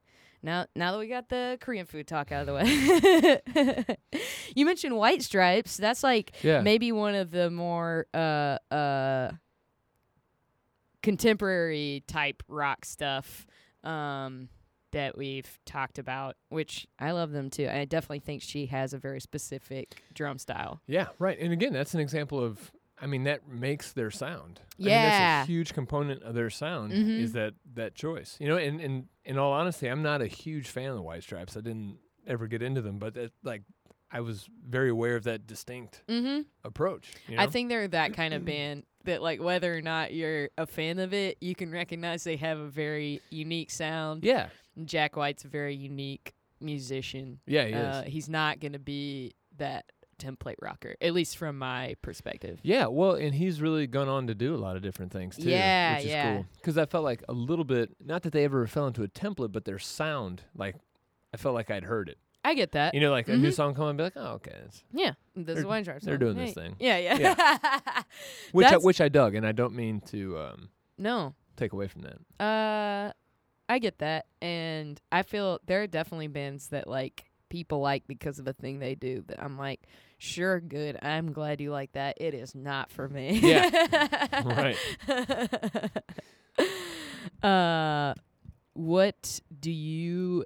Now, now that we got the Korean food talk out of the way, you mentioned White Stripes. That's like Yeah. maybe one of the more uh uh contemporary type rock stuff um that we've talked about which I love them too. I definitely think she has a very specific drum style. Yeah, right. And again, that's an example of I mean that makes their sound. I mean, Yeah. that's a huge component of their sound Mhm. is that that choice. You know, and, and in all honesty, I'm not a huge fan of the White Stripes. I didn't ever get into them, but that, like I was very aware of that distinct Mhm. approach. You I think they're that kind of band that like whether or not you're a fan of it, you can recognize they have a very unique sound. Yeah. Jack White's a very unique musician. Yeah, he uh, is. he's not going to be that template rocker, at least from my perspective. Yeah, well, and he's really gone on to do a lot of different things too. Yeah, which is yeah. cool. Because I felt like a little bit, not that they ever fell into a template, but their sound, like I felt like I'd heard it. I get that. You know, like a new Mhm. song come and be like, oh, okay, it's, yeah, this is Wine Jar they're doing this thing. Yeah, yeah. which I, which I dug, and I don't mean to um, no, take away from that. uh, I get that, and I feel there are definitely bands that like people like because of a thing they do. That I'm like, sure, good. I'm glad you like that. It is not for me. Yeah. Right. Uh, what do you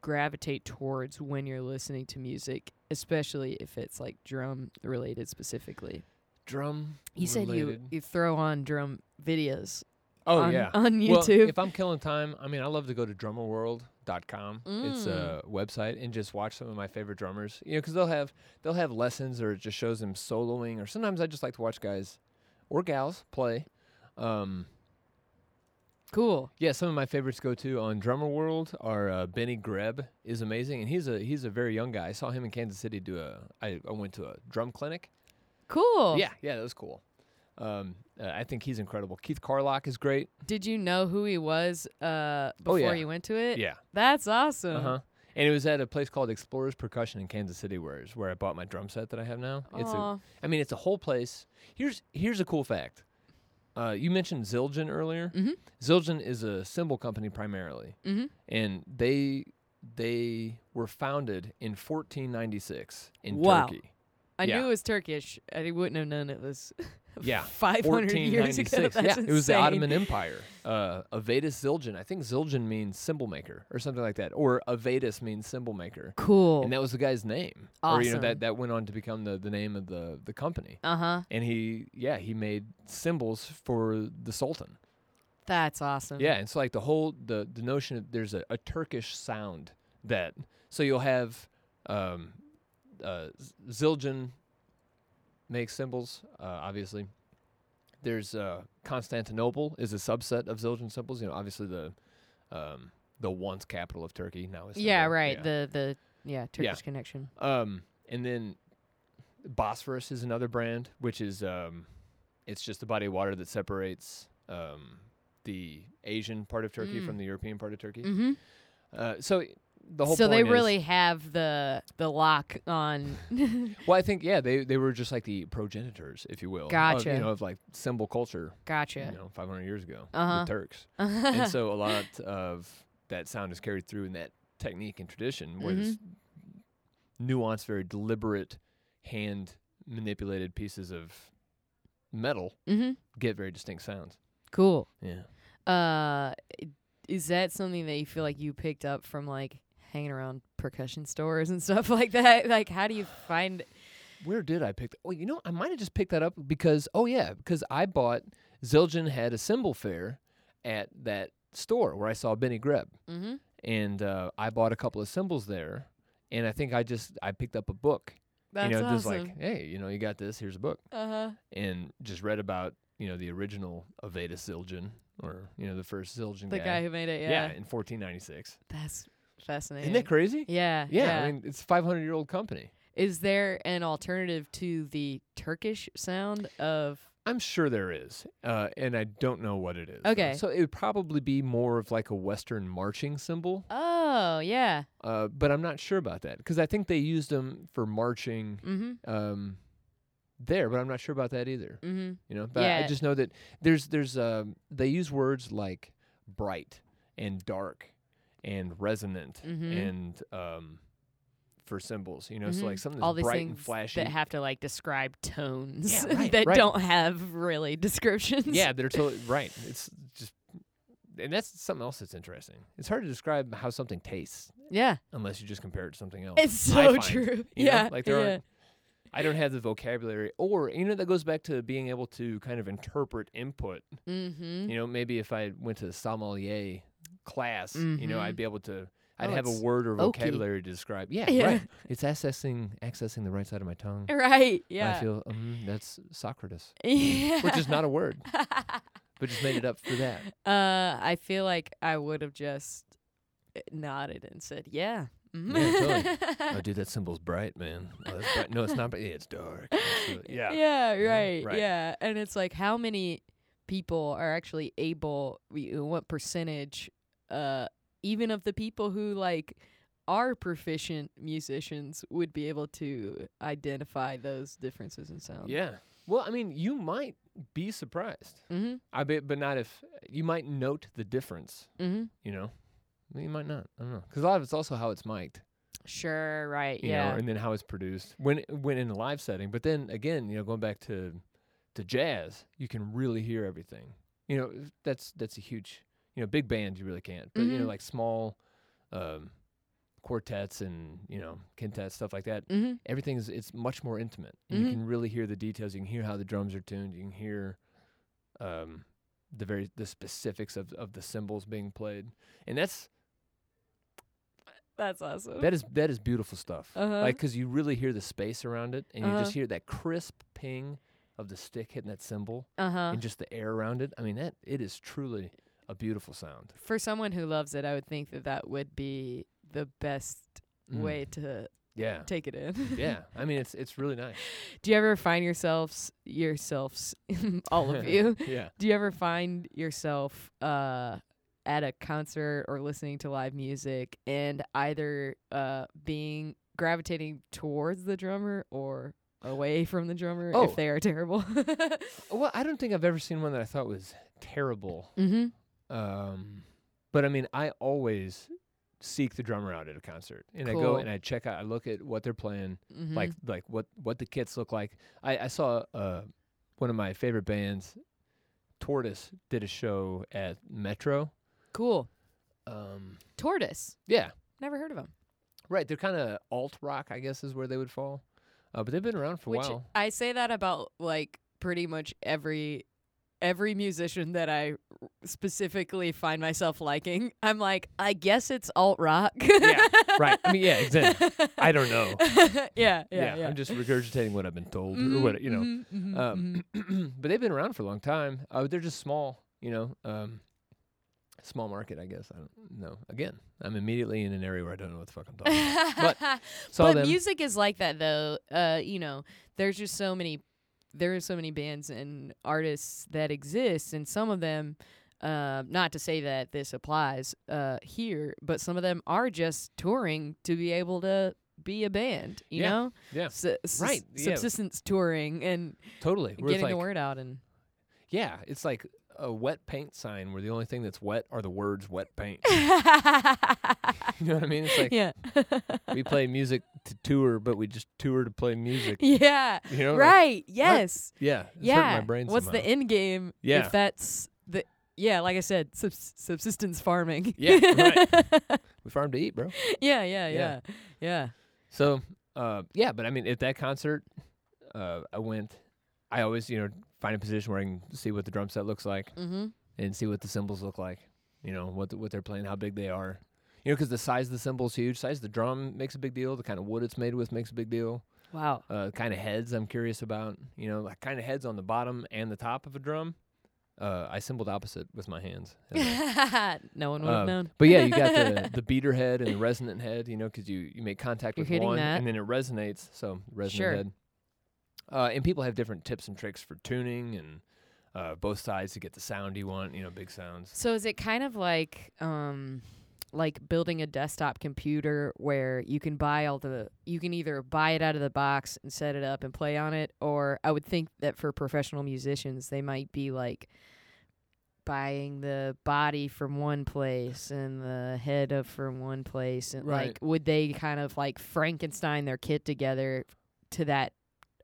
gravitate towards when you're listening to music, especially if it's like drum related specifically? Drum. You said you you throw on drum videos Oh on, yeah. on Well, YouTube. if I'm killing time, I mean, I love to go to drummerworld.com. It's a Mm. website and just watch some of my favorite drummers. You know, because they'll have they'll have lessons or it just shows them soloing, or sometimes I just like to watch guys or gals play. Um, cool. yeah, some of my favorites go to on Drummer World are uh, Benny Greb is amazing, and he's a he's a very young guy. I saw him in Kansas City do a. I, I went to a drum clinic. Cool. Yeah, yeah, that was cool. Um, uh, I think he's incredible. Keith Carlock is great. Did you know who he was uh Oh, before yeah. you went to it? Yeah. That's awesome. Uh huh. And it was at a place called Explorers Percussion in Kansas City, where is where I bought my drum set that I have now. It's a. I mean, it's a whole place. Here's here's a cool fact. Uh, you mentioned Zildjian earlier. Mhm. Zildjian is a cymbal company primarily, Mhm. and they they were founded in 1496 in Wow. Turkey. I Yeah. knew it was Turkish. I wouldn't have known it was Yeah, 500 years ago. 1496. That's yeah, it was the. Ottoman Empire. Uh, Avedis Zildjian. I think Zildjian means cymbal maker or something like that, or Avedis means cymbal maker. Cool. and that was the guy's name. Or you know that that went on to become the the name of the the company. Uh huh. And he yeah he made cymbals for the Sultan. That's awesome. Yeah, and so like the whole the the notion of there's a, a Turkish sound that so you'll have um, uh, Zildjian makes cymbals uh, obviously. There's uh, Constantinople is a subset of Zildjian cymbals. You know, obviously the um, the once capital of Turkey now is Yeah. symbol. Right. Yeah. The the yeah Turkish connection. Um, and then Bosphorus is another brand, which is um, it's just a body of water that separates um, the Asian part of Turkey Mm. from the European part of Turkey. Mm-hmm. Uh, so the whole So they point is- really have the the lock on. well, I think yeah, they they were just like the progenitors, if you will, of, Gotcha. you know, of like cymbal culture, gotcha. you know, 500 years ago, Uh-huh. the Turks, and so a lot of that sound is carried through in that technique and tradition, where this Mm-hmm. nuanced, very deliberate, hand manipulated pieces of metal mm-hmm. get very distinct sounds. Cool. Yeah. Uh, is that something that you feel like you picked up from like hanging around percussion stores and stuff like that? Like, how do you find? Where did I pick that? Oh, you know, I might have just picked that up because, oh, yeah, because I bought, Zildjian had a cymbal fair at that store where I saw Benny Greb. Mm-hmm. And uh, I bought a couple of cymbals there. And I think I just, I picked up a book. That's you know, just like, hey, you know, you got this, here's a book. uh huh. And just read about, you know, the original Avedis Zildjian or, you know, the first Zildjian The guy who made it. yeah. Yeah. in 1496. That's fascinating. Isn't that crazy? Yeah. Yeah, I mean, it's a 500 year old company. Is there an alternative to the Turkish sound of? I'm sure there is, uh, and I don't know what it is. Okay. So it would probably be more of like a Western marching cymbal, Oh yeah. uh, but I'm not sure about that because I think they used them for marching Mm-hmm. um, there, but I'm not sure about that either. Mm-hmm. You know, but I- I just know that there's there's um, they use words like bright and dark and resonant Mhm. and um, for cymbals. You know, so Mhm. like something that's All these bright and flashy. that have to like describe tones Yeah, right, that right. don't have really descriptions. Yeah, they're totally right. It's just, and that's something else that's interesting. It's hard to describe how something tastes Yeah. unless you just compare it to something else. It's so find, true. you know? yeah. like there yeah. aren't. I don't have the vocabulary, or you know, that goes back to being able to kind of interpret input. Mm-hmm. You know, maybe if I went to the sommelier class, you know, I'd Mhm. be able to. I'd Oh, have a word or oaky. vocabulary to describe. Yeah, Yeah. right. It's accessing accessing the right side of my tongue. Right. Yeah. I feel um, that's Socrates, yeah. which is not a word, but just made it up for that. uh, I feel like I would have just uh, nodded and said, "Yeah." mhm." Yeah, totally. oh, dude, that cymbal's bright, man. Oh, bright. No, it's not. But yeah, it's dark. It's yeah. Yeah, right, right. Yeah. And it's like how many people are actually able what percentage uh even of the people who like are proficient musicians would be able to identify those differences in sound. Yeah. Well, I mean, you might be surprised. Mm-hmm. I bet, but not if you might note the difference. Mhm. You know, you might not. I don't know, because a lot of it's also how it's mic'd. Sure, right. You yeah. know, and then how it's produced when when in a live setting. But then again, you know, going back to to jazz, you can really hear everything. You know, that's that's a huge. You know, big bands you really can't. But you know, Mhm. like small um, quartets and you know quintets stuff like that. mhm. everything's it's much more intimate. and You Mhm. can really hear the details. You can hear how the drums are tuned. You can hear um, the very the specifics of of the cymbals being played, and that's That's awesome. that is that is beautiful stuff. Uh-huh. Like 'cause you really hear the space around it, and you Uh-huh. just hear that crisp ping of the stick hitting that cymbal, uh-huh. and just the air around it. I mean, that it is truly a beautiful sound. For someone who loves it, I would think that that would be the best Mm. way to Yeah. take it in. Yeah, I mean it's it's really nice. Do you ever find yourselves yourselves all of you? yeah. Do you ever find yourself uh at a concert or listening to live music and either uh being gravitating towards the drummer or away from the drummer Oh. if they are terrible? Well, I don't think I've ever seen one that I thought was terrible. mhm. Um, but I mean, I always seek the drummer out at a concert, and I go and I check out. I look at what they're playing, Mhm. like like what what the kits look like. I I saw uh one of my favorite bands, Tortoise, did a show at Metro. cool. Um, Tortoise. yeah, Never heard of them. right. They're kind of alt rock, I guess, is where they would fall. Uh, but they've been around for a while. I say that about like pretty much every every musician that I specifically find myself liking. I'm like, I guess it's alt rock. Yeah, right. I mean, yeah, exactly. I don't know. yeah, yeah, yeah. I'm just regurgitating what I've been told, or Mhm, what you know. mhm, mhm, Um, mhm. but they've been around for a long time. Uh, they're just small, you know. Um, small market, I guess. I don't know. Again, I'm immediately in an area where I don't know what the fuck I'm talking about. But but music is like that though. Uh, you know, there's just so many there are so many bands and artists that exist and some of them uh, not to say that this applies uh, here, but some of them are just touring to be able to be a band, you Yeah, know? yeah, Su- sus- Right, yeah. Subsistence touring and totally. Getting like, the word out and Yeah, it's like a wet paint sign where the only thing that's wet are the words "wet paint." you know what I mean? It's like yeah. we play music to tour, but we just tour to play music. yeah. You know? like, Right. Yes. yeah. It's yeah. my brain What's somehow. the end game Yeah. if that's the yeah, like I said, subs- subsistence farming. Yeah, right. we farm to eat, bro. yeah, yeah, Yeah. yeah. Yeah. So, uh, yeah, but I mean, at that concert, uh, I went. I always, you know, find a position where I can see what the drum set looks like Mhm. and see what the cymbals look like. You know, what the, what they're playing, how big they are. You know, because the size of the cymbal's huge. Size of the drum makes a big deal. The kind of wood it's made with makes a big deal. Wow. Uh, kind of heads I'm curious about. You know, like kind of heads on the bottom and the top of a drum. Uh, I cymballed opposite with my hands. No one would have um, known. But yeah, you got the the beater head and the resonant head, you know, because you you make contact You're with one that. and then it resonates. So resonant Sure. head. Uh, and people have different tips and tricks for tuning and uh, both sides to get the sound you want. You know, big sounds. So is it kind of like um like building a desktop computer where you can buy all the you can either buy it out of the box and set it up and play on it or I would think that for professional musicians they might be like buying the body from one place and the head of from one place and Right. like would they kind of like Frankenstein their kit together to that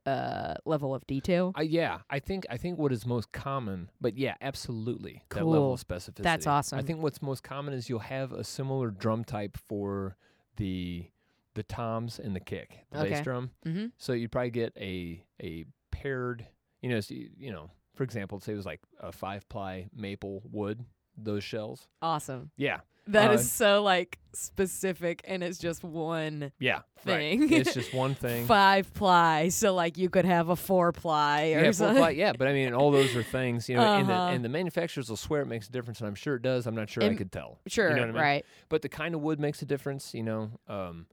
uh level of detail? Uh, yeah, I think I think what is most common, but yeah, absolutely cool. that level of specificity. That's awesome. I think what's most common is you'll have a similar drum type for the the toms and the kick, the Okay. bass drum. mm-hmm. So you'd probably get a a paired, you know, so you, you know, for example, say it was like a five ply maple wood, those shells. Awesome. Yeah, That Uh, is so like specific and it's just one yeah, Thing. Right. It's just one thing. five ply. So like you could have a four ply or yeah, four ply, yeah, but I mean, all those are things, you know, and, the, Uh-huh. and the manufacturers will swear it makes a difference, and I'm sure it does. I'm not sure I could tell. Sure, You know what I mean? right. but the kind of wood makes a difference, you know. Um,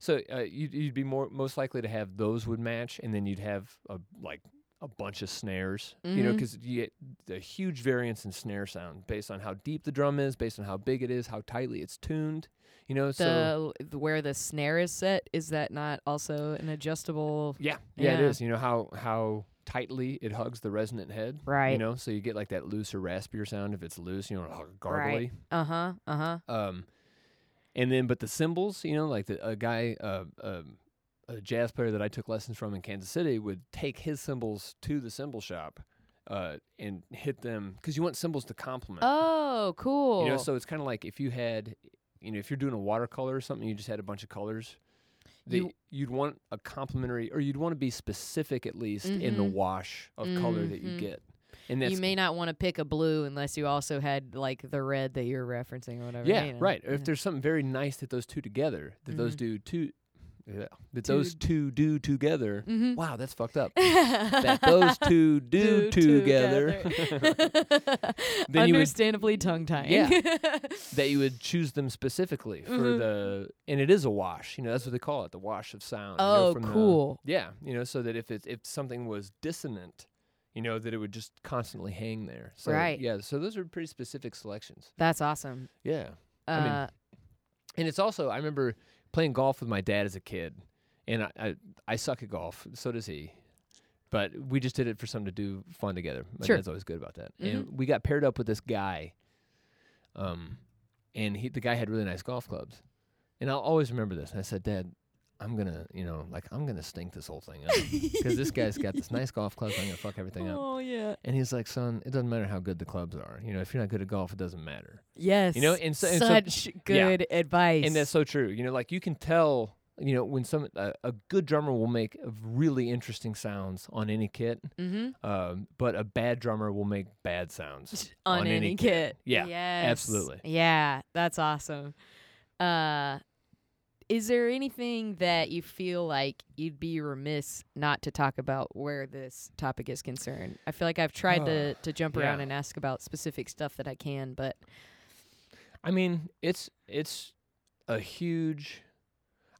so uh, you'd, you'd be more most likely to have those would match, and then you'd have a like a bunch of snares, you know, because you get a huge variance in snare sound based on how deep the drum is, based on how big it is, how tightly it's tuned, you know. so The the- where the snare is set is that not also an adjustable? yeah, yeah, it Yeah. is. You know how how tightly it hugs the resonant head, right? You know, so you get like that looser, raspier sound if it's loose, you know, garbly. Right. Uh huh. Uh huh. Um, and then, but the cymbals, you know, like the, a guy, uh, um, a jazz player that I took lessons from in Kansas City would take his cymbals to the cymbal shop, uh, and hit them because you want cymbals to complement. Oh, cool. You know, so it's kind of like if you had, you know, if you're doing a watercolor or something, you just had a bunch of colors. The, You- you'd want a complementary, or you'd want to be specific at least in the Mhm. wash of color that you Mhm. get. And you may not want to pick a blue unless you also had like the red that you're referencing or whatever. Yeah, you know. right. Or if there's something very nice that those two together, that those Mhm. do two, yeah, that Two those two do together. Mhm. Wow, that's fucked up. that those two do, together. Then you would- Understandably tongue tying. Yeah. that you would choose them specifically for Mhm. the, and it is a wash. You know, that's what they call it, the wash of sound. you know, oh, from the- cool. yeah, you know, so that if it if something was dissonant, you know, that it would just constantly hang there. So, Right. Yeah. So those are pretty specific selections. That's awesome. Yeah. Uh, mean, And it's also I remember playing golf with my dad as a kid, and I I, I suck at golf. So does he. But we just did it for something to do fun together. My Sure. dad's always good about that. Mhm. And we got paired up with this guy. Um, and he the guy had really nice golf clubs, and I'll always remember this. And I said, Dad, I'm gonna you know like I'm gonna stink this whole thing up because this guy's got this nice golf club. I'm gonna fuck everything up. oh yeah. And he's like, son, it doesn't matter how good the clubs are. You know, if you're not good at golf, it doesn't matter. Yes. You know, and so- and so- such good advice. And that's so true. You know, like you can tell, you know, when some uh, a good drummer will make really interesting sounds on any kit, mm-hmm. um, but a bad drummer will make bad sounds on, on any, any kit. kit. Yeah, Yes. absolutely. Yeah, that's awesome. Uh is there anything that you feel like you'd be remiss not to talk about where this topic is concerned? I feel like I've tried to, to jump around yeah. and ask about specific stuff that I can, but I mean, it's it's a huge.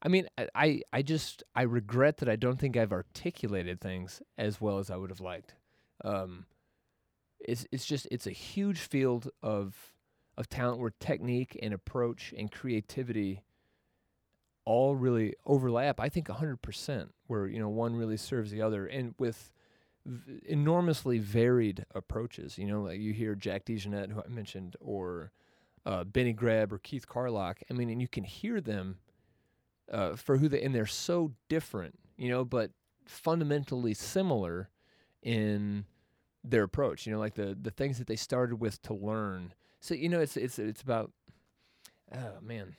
I mean, I, I I just I regret that I don't think I've articulated things as well as I would have liked. Um, it's it's just it's a huge field of of talent where technique and approach and creativity all really overlap. I think hundred percent, where you know one really serves the other, and with v- enormously varied approaches. You know, like you hear Jack DeJohnette, who I mentioned, or uh, Benny Greb or Keith Carlock. I mean, and you can hear them uh, for who they and they're so different, you know, but fundamentally similar in their approach. You know, like the the things that they started with to learn. So you know, it's it's it's about. Oh man.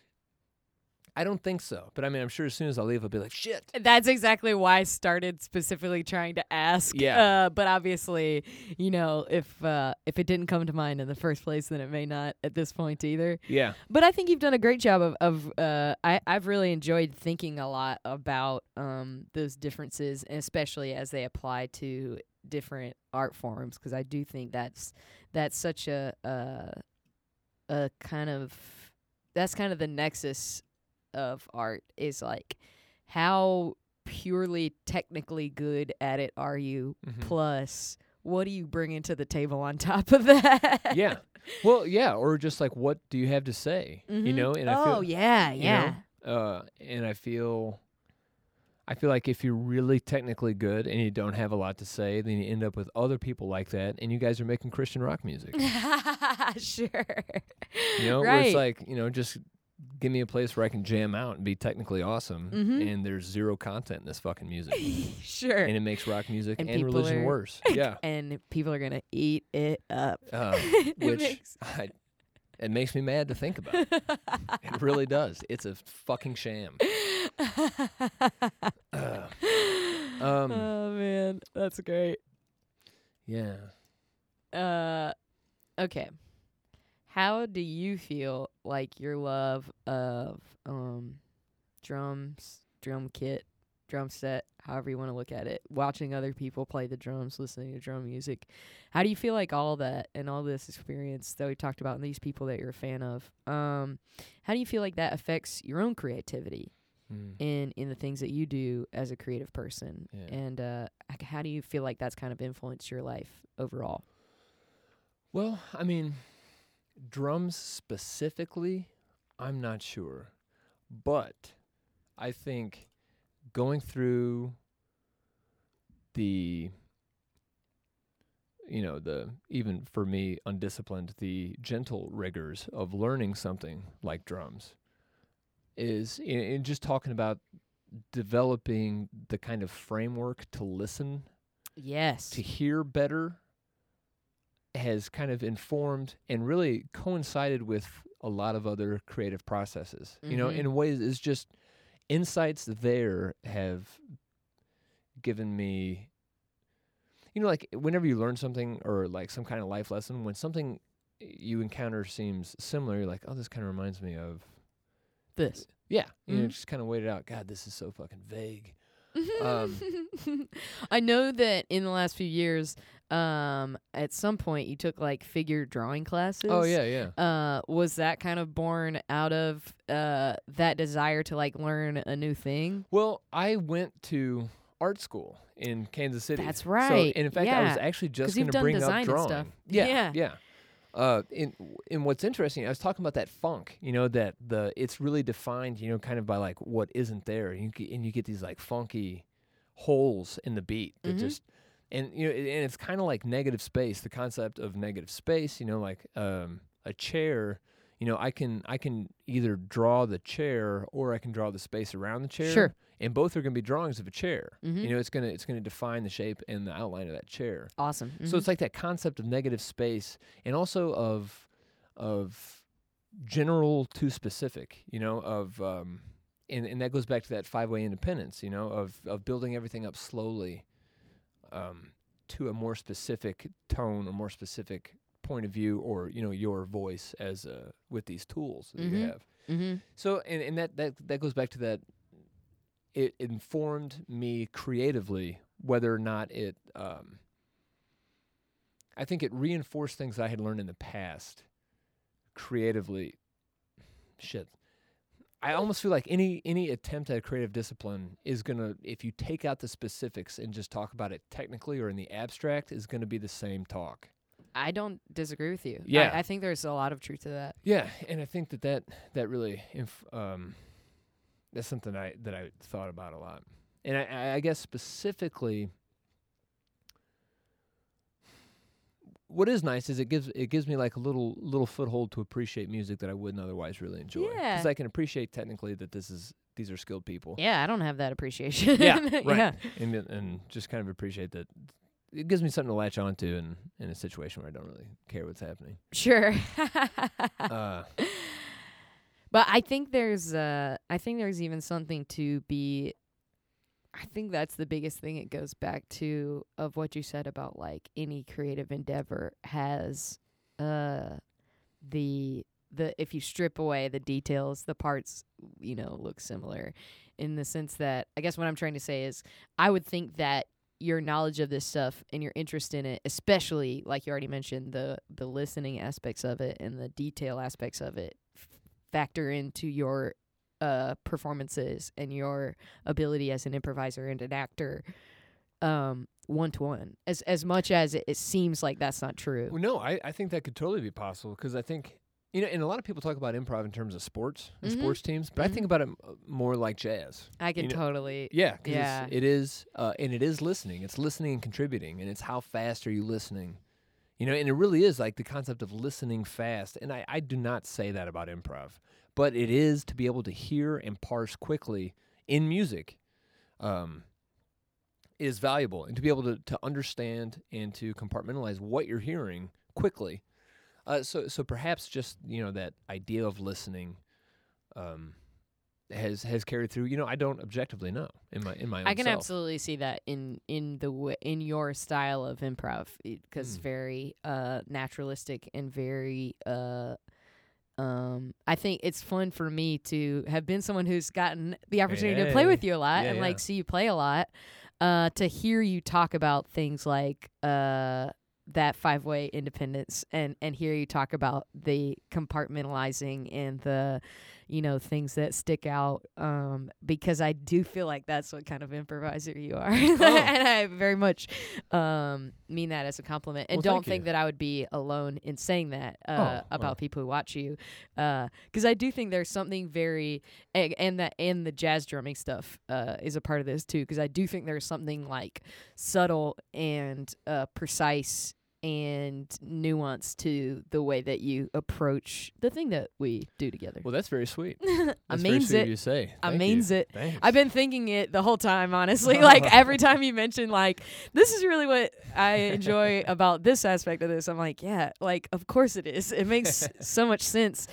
I don't think so, but I mean, I'm sure as soon as I leave, I'll be like, "Shit." that's exactly why I started specifically trying to ask. Yeah. Uh, but obviously, you know, if uh, if it didn't come to mind in the first place, then it may not at this point either. Yeah, But I think you've done a great job of, of uh, I, I've really enjoyed thinking a lot about um, those differences, and especially as they apply to different art forms because I do think that's that's such a uh, a kind of that's kind of the nexus of art is like how purely technically good at it are you Mhm. plus what do you bring into the table on top of that yeah. Well, yeah, or just like what do you have to say? You Mhm. know, and I oh feel yeah you yeah know, uh and I feel I feel like if you're really technically good and you don't have a lot to say, then you end up with other people like that and you guys are making Christian rock music. sure You know, where it's like, you know, just give me a place where I can jam out and be technically awesome Mhm. and there's zero content in this fucking music. sure and it makes rock music And and, religion are- worse. Yeah. and people are gonna eat it up Uh, It which makes- I, it makes me mad to think about. It really does. It's a fucking sham. Uh, um, oh man, that's great. yeah. Uh, okay. How do you feel like your love of um drums, drum kit, drum set, however you want to look at it, watching other people play the drums, listening to drum music. How do you feel like all that and all this experience that we talked about and these people that you're a fan of, um, how do you feel like that affects your own creativity Mm. in in the things that you do as a creative person? Yeah. And uh, how do you feel like that's kind of influenced your life overall? Well, I mean, drums specifically, I'm not sure. But I think going through the you know, the even for me undisciplined, the gentle rigors of learning something like drums is in, in just talking about developing the kind of framework to listen Yes. to hear better has kind of informed and really coincided with a lot of other creative processes. You know, in ways it's just insights there have given me you know like whenever you learn something or like some kind of life lesson when something you encounter seems similar you're like oh this kind of reminds me of this. yeah you know Mhm. just kind of wait it out god this is so fucking vague Um, I know that in the last few years, um, at some point you took like figure drawing classes. oh yeah yeah Uh, was that kind of born out of uh that desire to like learn a new thing? Well, I went to art school in Kansas City. That's So, right, and in fact, I was actually just going to bring up drawing. stuff. Yeah, Yeah. yeah. Uh, in in what's interesting, I was talking about that funk. You know that the it's really defined. You know, kind of by like what isn't there. You get, and you get these like funky holes in the beat that Mhm. just and you know and it's kind of like negative space. The concept of negative space. You know, like um, a chair. You know, I can I can either draw the chair or I can draw the space around the chair. Sure. And both are going to be drawings of a chair. Mhm. You know, it's gonna it's gonna define the shape and the outline of that chair. Awesome. So it's like that concept of negative space and also of of general to specific, you know, of um and, and that goes back to that five way independence, you know, of of building everything up slowly um to a more specific tone or more specific point of view or, you know, your voice as uh with these tools that you Mhm. have. mm-hmm. So and, and that, that that goes back to that it informed me creatively whether or not it um I think it reinforced things I had learned in the past creatively shit. I almost feel like any any attempt at creative discipline is gonna if you take out the specifics and just talk about it technically or in the abstract is gonna be the same talk. I don't disagree with you. Yeah. I, think there's a lot of truth to that. Yeah, and I think that that that really inf- um that's something I that I thought about a lot, and I- I, I guess specifically, what is nice is it gives it gives me like a little little foothold to appreciate music that I wouldn't otherwise really enjoy. Yeah. because I can appreciate technically that this is these are skilled people. Yeah, I don't have that appreciation. Yeah, right. yeah. and and just kind of appreciate that. It gives me something to latch onto in in a situation where I don't really care what's happening. Sure. Uh, But I think there's uh I think there's even something to be I think that's the biggest thing it goes back to of what you said about like any creative endeavor has uh the the if you strip away the details, the parts, you know, look similar in the sense that I guess what I'm trying to say is I would think that your knowledge of this stuff and your interest in it, especially like you already mentioned the the listening aspects of it and the detail aspects of it, f- factor into your uh performances and your ability as an improviser and an actor um one to one as as much as it, it seems like that's not true Well, no, I, I think that could totally be possible because I think you know, and a lot of people talk about improv in terms of sports and Mhm. sports teams, but I Mhm. think about it m- uh, more like jazz. i can you know- totally Yeah, Yeah. it is, uh, and it is listening. It's listening and contributing, and it's how fast are you listening? You know, and it really is like the concept of listening fast. And I, I do not say that about improv, but it is to be able to hear and parse quickly in music. Um, is valuable and to be able to, to understand and to compartmentalize what you're hearing quickly. Uh, so so perhaps just you know that idea of listening um, has has carried through. You know, I don't objectively know in my in my own I can self. absolutely see that in in the w- in your style of improv because Mm. very uh naturalistic and very uh um I think it's fun for me to have been someone who's gotten the opportunity to play with you a lot Yeah, and yeah. like see you play a lot uh to hear you talk about things like uh that five way independence and and hear you talk about the compartmentalizing and the you know things that stick out um because I do feel like that's what kind of improviser you are. And I very much um mean that as a compliment. And Well, don't think you. that I would be alone in saying that uh Oh, about people who watch you uh cuz I do think there's something very and, and that and the jazz drumming stuff uh is a part of this too cuz I do think there's something like subtle and uh precise and nuance to the way that you approach the thing that we do together. Well, that's very sweet. I That's very means it. you say. I Thank means you. it. Thanks. I've been thinking it the whole time, honestly. like every time you mention like this is really what I enjoy about this aspect of this, I'm like, yeah, like of course it is. It makes so much sense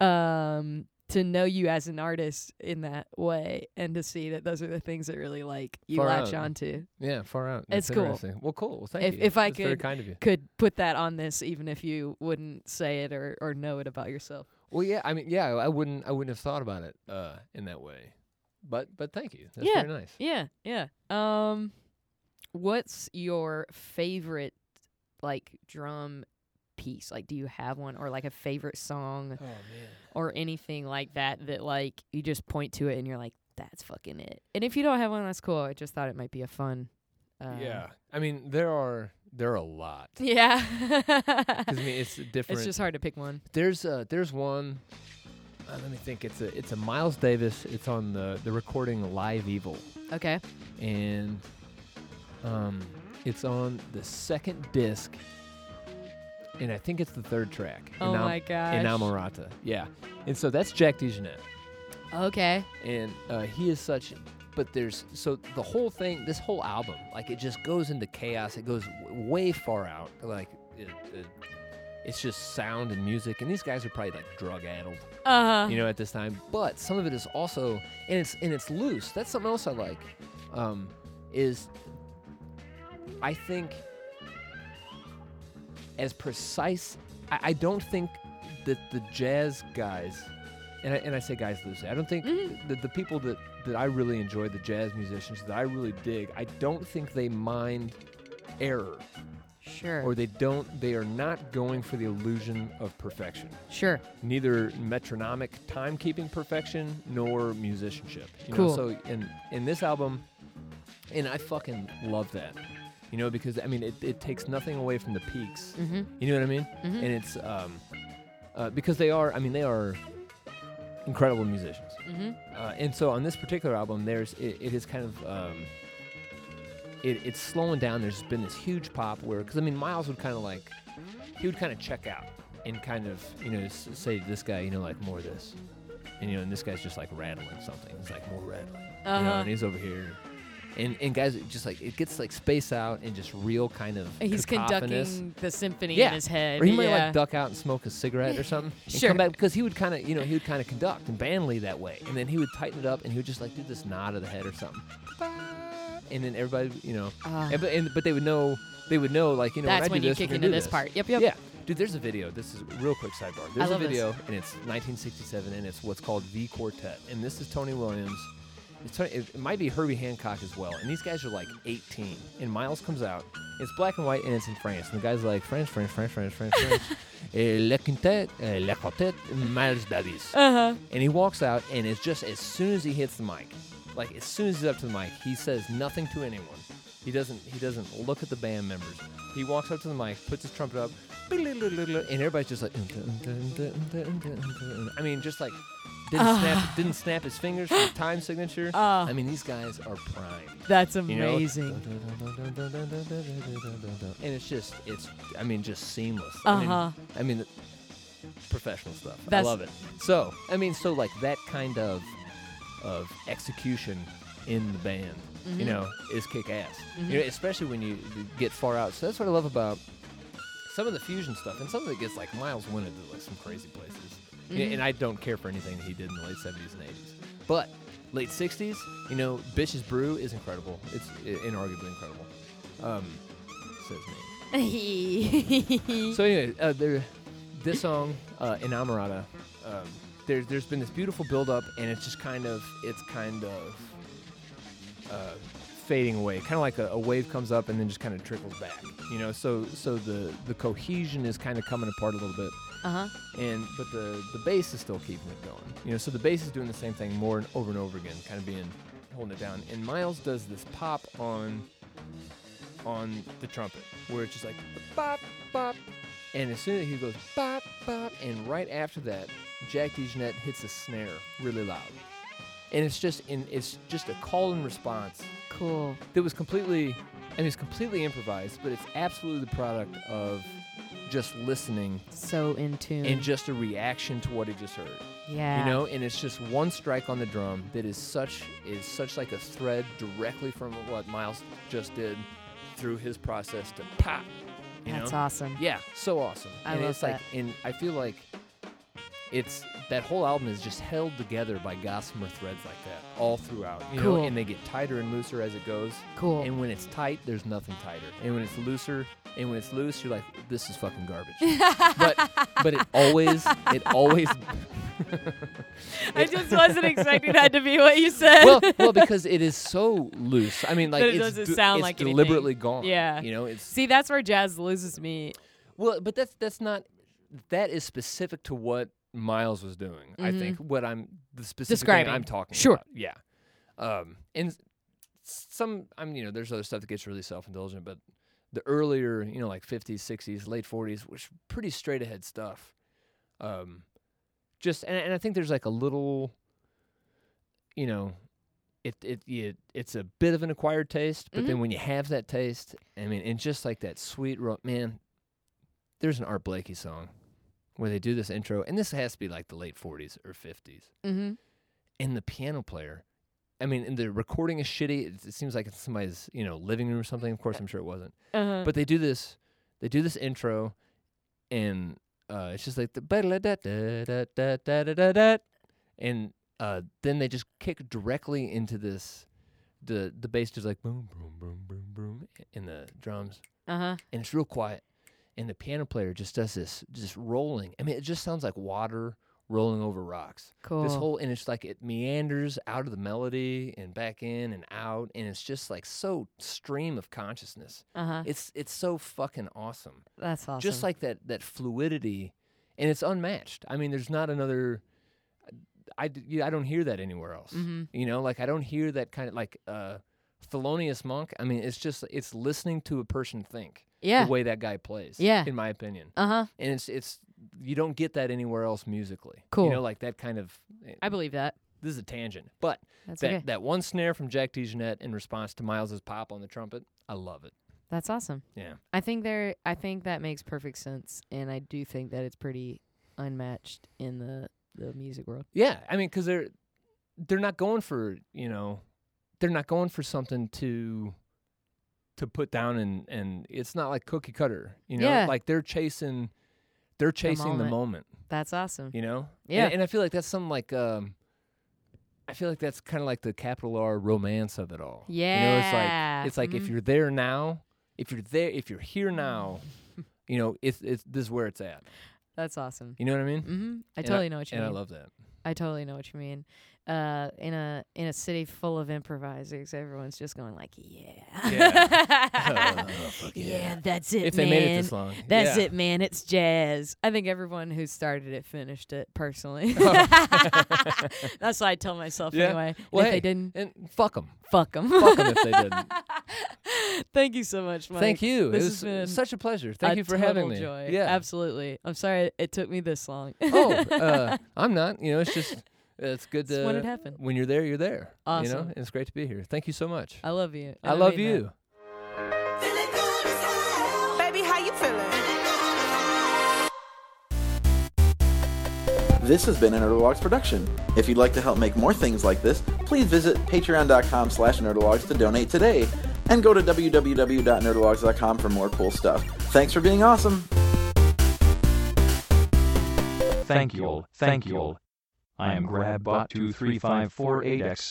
um to know you as an artist in that way and to see that those are the things that really like you Far latch out. onto. yeah, far out. It's cool. Well, cool. Well, thank If- you. if I That's could- kind of. Could put that on this even if you wouldn't say it or, or know it about yourself. Well, yeah. I mean, yeah. I wouldn't. I wouldn't have thought about it uh, in that way. But but thank you. That's Yeah. very nice. Yeah, yeah. Um what's your favorite like drum piece? Like do you have one or like a favorite song Oh man. or anything like that that like you just point to it and you're like that's fucking it. And if you don't have one that's cool. I just thought it might be a fun uh, yeah. I mean, there are there are a lot. Yeah. 'Cause, I mean, it's different. it's just hard to pick one. There's uh there's one. Uh, let me think. It's a it's a Miles Davis. It's on the the recording Live Evil, Okay. and um, it's on the second disc, and I think it's the third track. Oh Inam- my gosh. Inamorata. Yeah, and so that's Jack DeJohnette, Okay. and uh, he is such. But there's so the whole thing, this whole album, like it just goes into chaos. It goes w- way far out. Like it, it, it's just sound and music, and these guys are probably like drug addled Uh-huh. you know, at this time. But some of it is also, and it's and it's loose. That's something else I like. Um, is I think as precise. I, I don't think that the jazz guys, and I, and I say guys loosely. I don't think Mhm. that the people that that I really enjoy, the jazz musicians that I really dig, I don't think they mind error Sure. or they don't. They are not going for the illusion of perfection sure. neither metronomic timekeeping perfection nor musicianship. You Cool. Know? So in in this album, and I fucking love that. You know, because I mean, it, it takes nothing away from the peaks. Mhm. You know what I mean? Mhm. And it's um, uh, because they are. I mean, they are incredible musicians. Mhm. Uh, and so on this particular album, there's it, it is kind of um, it, it's slowing down. There's been this huge pop where, because I mean, Miles would kind of like he would kind of check out and kind of you know s- say to this guy, you know, like more of this, and you know, and this guy's just like rattling something. It's like more rattling, you know, Uh-huh. and he's over here. And, and guys, it just like it gets like space out and just real kind of He's conducting the symphony Yeah. in his head. Or he might yeah. like duck out and smoke a cigarette or something. Sure. come back because he would kind of, you know, he would kind of conduct and bandly that way, and then he would tighten it up and he would just like do this nod of the head or something. And then everybody, you know, Ah. and, but, and, but they would know, they would know, like you know, That's when, when you this, kick into do this part. Yep, yep. Yeah, dude, there's a video. This is real quick sidebar. There's a love this. video, and it's 1967, and it's what's called V Quartet, and this is Tony Williams, it, it might be Herbie Hancock as well. And these guys are like 18. And Miles comes out. It's black and white and it's in France. And the guy's like, French, French, French, French, French, French. Eh, Le quintet, eh, le quartet, Miles Davis. Uh huh. And he walks out, and it's just as soon as he hits the mic, like as soon as he's up to the mic, he says nothing to anyone. He doesn't. He doesn't look at the band members. He walks up to the mic, puts his trumpet up, and everybody's just like. I mean, just like didn't snap. Didn't snap his fingers for the time signature. Ah. I mean, these guys are prime. That's You know? amazing. And it's just, it's, I mean, just seamless. Uh I mean, huh. I mean, the professional stuff. That's- I love it. So, I mean, so like that kind of of execution in the band, you Mhm. know, is kick ass. Mhm. You know, especially when you get far out. So that's what I love about some of the fusion stuff, and some of it gets like Miles went into like some crazy places. Mhm. And I don't care for anything that he did in the late '70s and '80s, but late '60s, you know, Bitches Brew is incredible. It's inarguably incredible. Um, says me. So anyway, uh, there, this song, uh, Inamorata, um, there, there's been this beautiful build up, and it's just kind of, it's kind of uh, fading away. Kind of like a, a wave comes up and then just kind of trickles back. You know, so so the the cohesion is kind of coming apart a little bit, uh huh. and but the the bass is still keeping it going. You know, so the bass is doing the same thing more and over and over again, kind of being holding it down. And Miles does this pop on on the trumpet, where it's just like bop bop, and as soon as he goes bop bop, and right after that, Jack DeJohnette hits a snare really loud, and it's just in it's just a call and response Cool. that was completely I mean it's completely improvised, but it's absolutely the product of just listening So in tune. and just a reaction to what he just heard. yeah. You know, and it's just one strike on the drum that is such is such like a thread directly from what Miles just did through his process to pop. You That's know? awesome. Yeah, so awesome. I and love it's like and I feel like it's that whole album is just held together by gossamer threads like that all throughout. You know, and they get tighter and looser as it goes. Cool. And when it's tight, there's nothing tighter. And when it's looser, and when it's loose, you're like, this is fucking garbage. but but it always it always I just wasn't expecting that to be what you said. well well because it is so loose. I mean like That it it's, doesn't de- sound it's like anything. deliberately gone. Yeah. You know, it's See, that's where jazz loses me. well but that's that's not that is specific to what Miles was doing. I Mhm. think what I'm the specific Describing. I'm talking Sure. about. Yeah. Um and some I'm you know, there's other stuff that gets really self indulgent, but the earlier, you know, like 50s, 60s, late 40s, was pretty straight ahead stuff. Um, just and, and I think there's like a little, you know, it it it it's a bit of an acquired taste, but then when you have that taste, I mean, and just like that sweet ro- man, there's an Art Blakey song where they do this intro, and this has to be like the late 40s or 50s, Mm-hmm. and the piano player. I mean, and the recording is shitty. It, it seems like it's somebody's, you know, living room or something. Of course, I'm sure it wasn't. Uh-huh. But they do this, they do this intro, and uh, it's just like the ba-da-da-da-da-da-da-da-da, and uh, then they just kick directly into this. The the bass just like boom boom boom boom boom in the drums, uh-huh. and it's real quiet, and the piano player just does this just rolling. I mean, it just sounds like water rolling over rocks. Cool. This whole and it's like it meanders out of the melody and back in and out, and it's just like so stream of consciousness. uh-huh. It's it's so fucking awesome. That's awesome. Just like that that fluidity, and it's unmatched. I mean, there's not another. I, I don't hear that anywhere else. mm-hmm. You know, like I don't hear that kind of like uh, Thelonious Monk. I mean, it's just it's listening to a person think Yeah. the way that guy plays. Yeah. in my opinion, Uh-huh. and it's it's you don't get that anywhere else musically. Cool. You know, like that kind of. I believe that. this is a tangent, but That's that okay. that one snare from Jack DeJohnette in response to Miles's pop on the trumpet, I love it. That's awesome. Yeah. I think there I think that makes perfect sense and I do think that it's pretty unmatched in the the music world. Yeah, I mean, because they're they're not going for you know, they're not going for something to to put down and and it's not like cookie cutter. You know, Yeah. like they're chasing they're chasing the moment. moment. That's awesome. You know. Yeah. And, and I feel like that's something like um. I feel like that's kind of like the capital R romance of it all. yeah You know, it's like it's like if Mhm. you're there now, if you're there, if you're here now, you know, it's it's this is where it's at. That's awesome. You know what I mean? Mm-hmm. I And totally know what you mean. and mean. I love that. I totally know what you mean. Uh, in a in a city full of improvisers, everyone's just going like, "Yeah, Yeah. Oh, fuck yeah. that's it, if they man. made it this long, That's yeah. it, man. It's jazz." I think everyone who started it finished it. Personally, Oh. that's what I tell myself Yeah. anyway. Well, if hey, they didn't, And fuck them. fuck them. Fuck 'em if they didn't. Thank you so much, Mike. Thank you. This it was been such a pleasure. Thank a you for having me. Joy. Yeah. absolutely. I'm sorry it took me this long. oh, uh, I'm not. You know, it's just it's good It's to when it happened. when you're there, you're there. Awesome. You know, and it's great to be here. Thank you so much. I love you. I and love mean that. you. Feeling good as hell. Baby, how you feeling? This has been a Nerdologues production. If you'd like to help make more things like this, please visit patreon.com slash nerdologues to donate today. And go to www.nerdologues.com for more cool stuff. Thanks for being awesome. Thank you all. Thank you all. I am GrabBot23548X.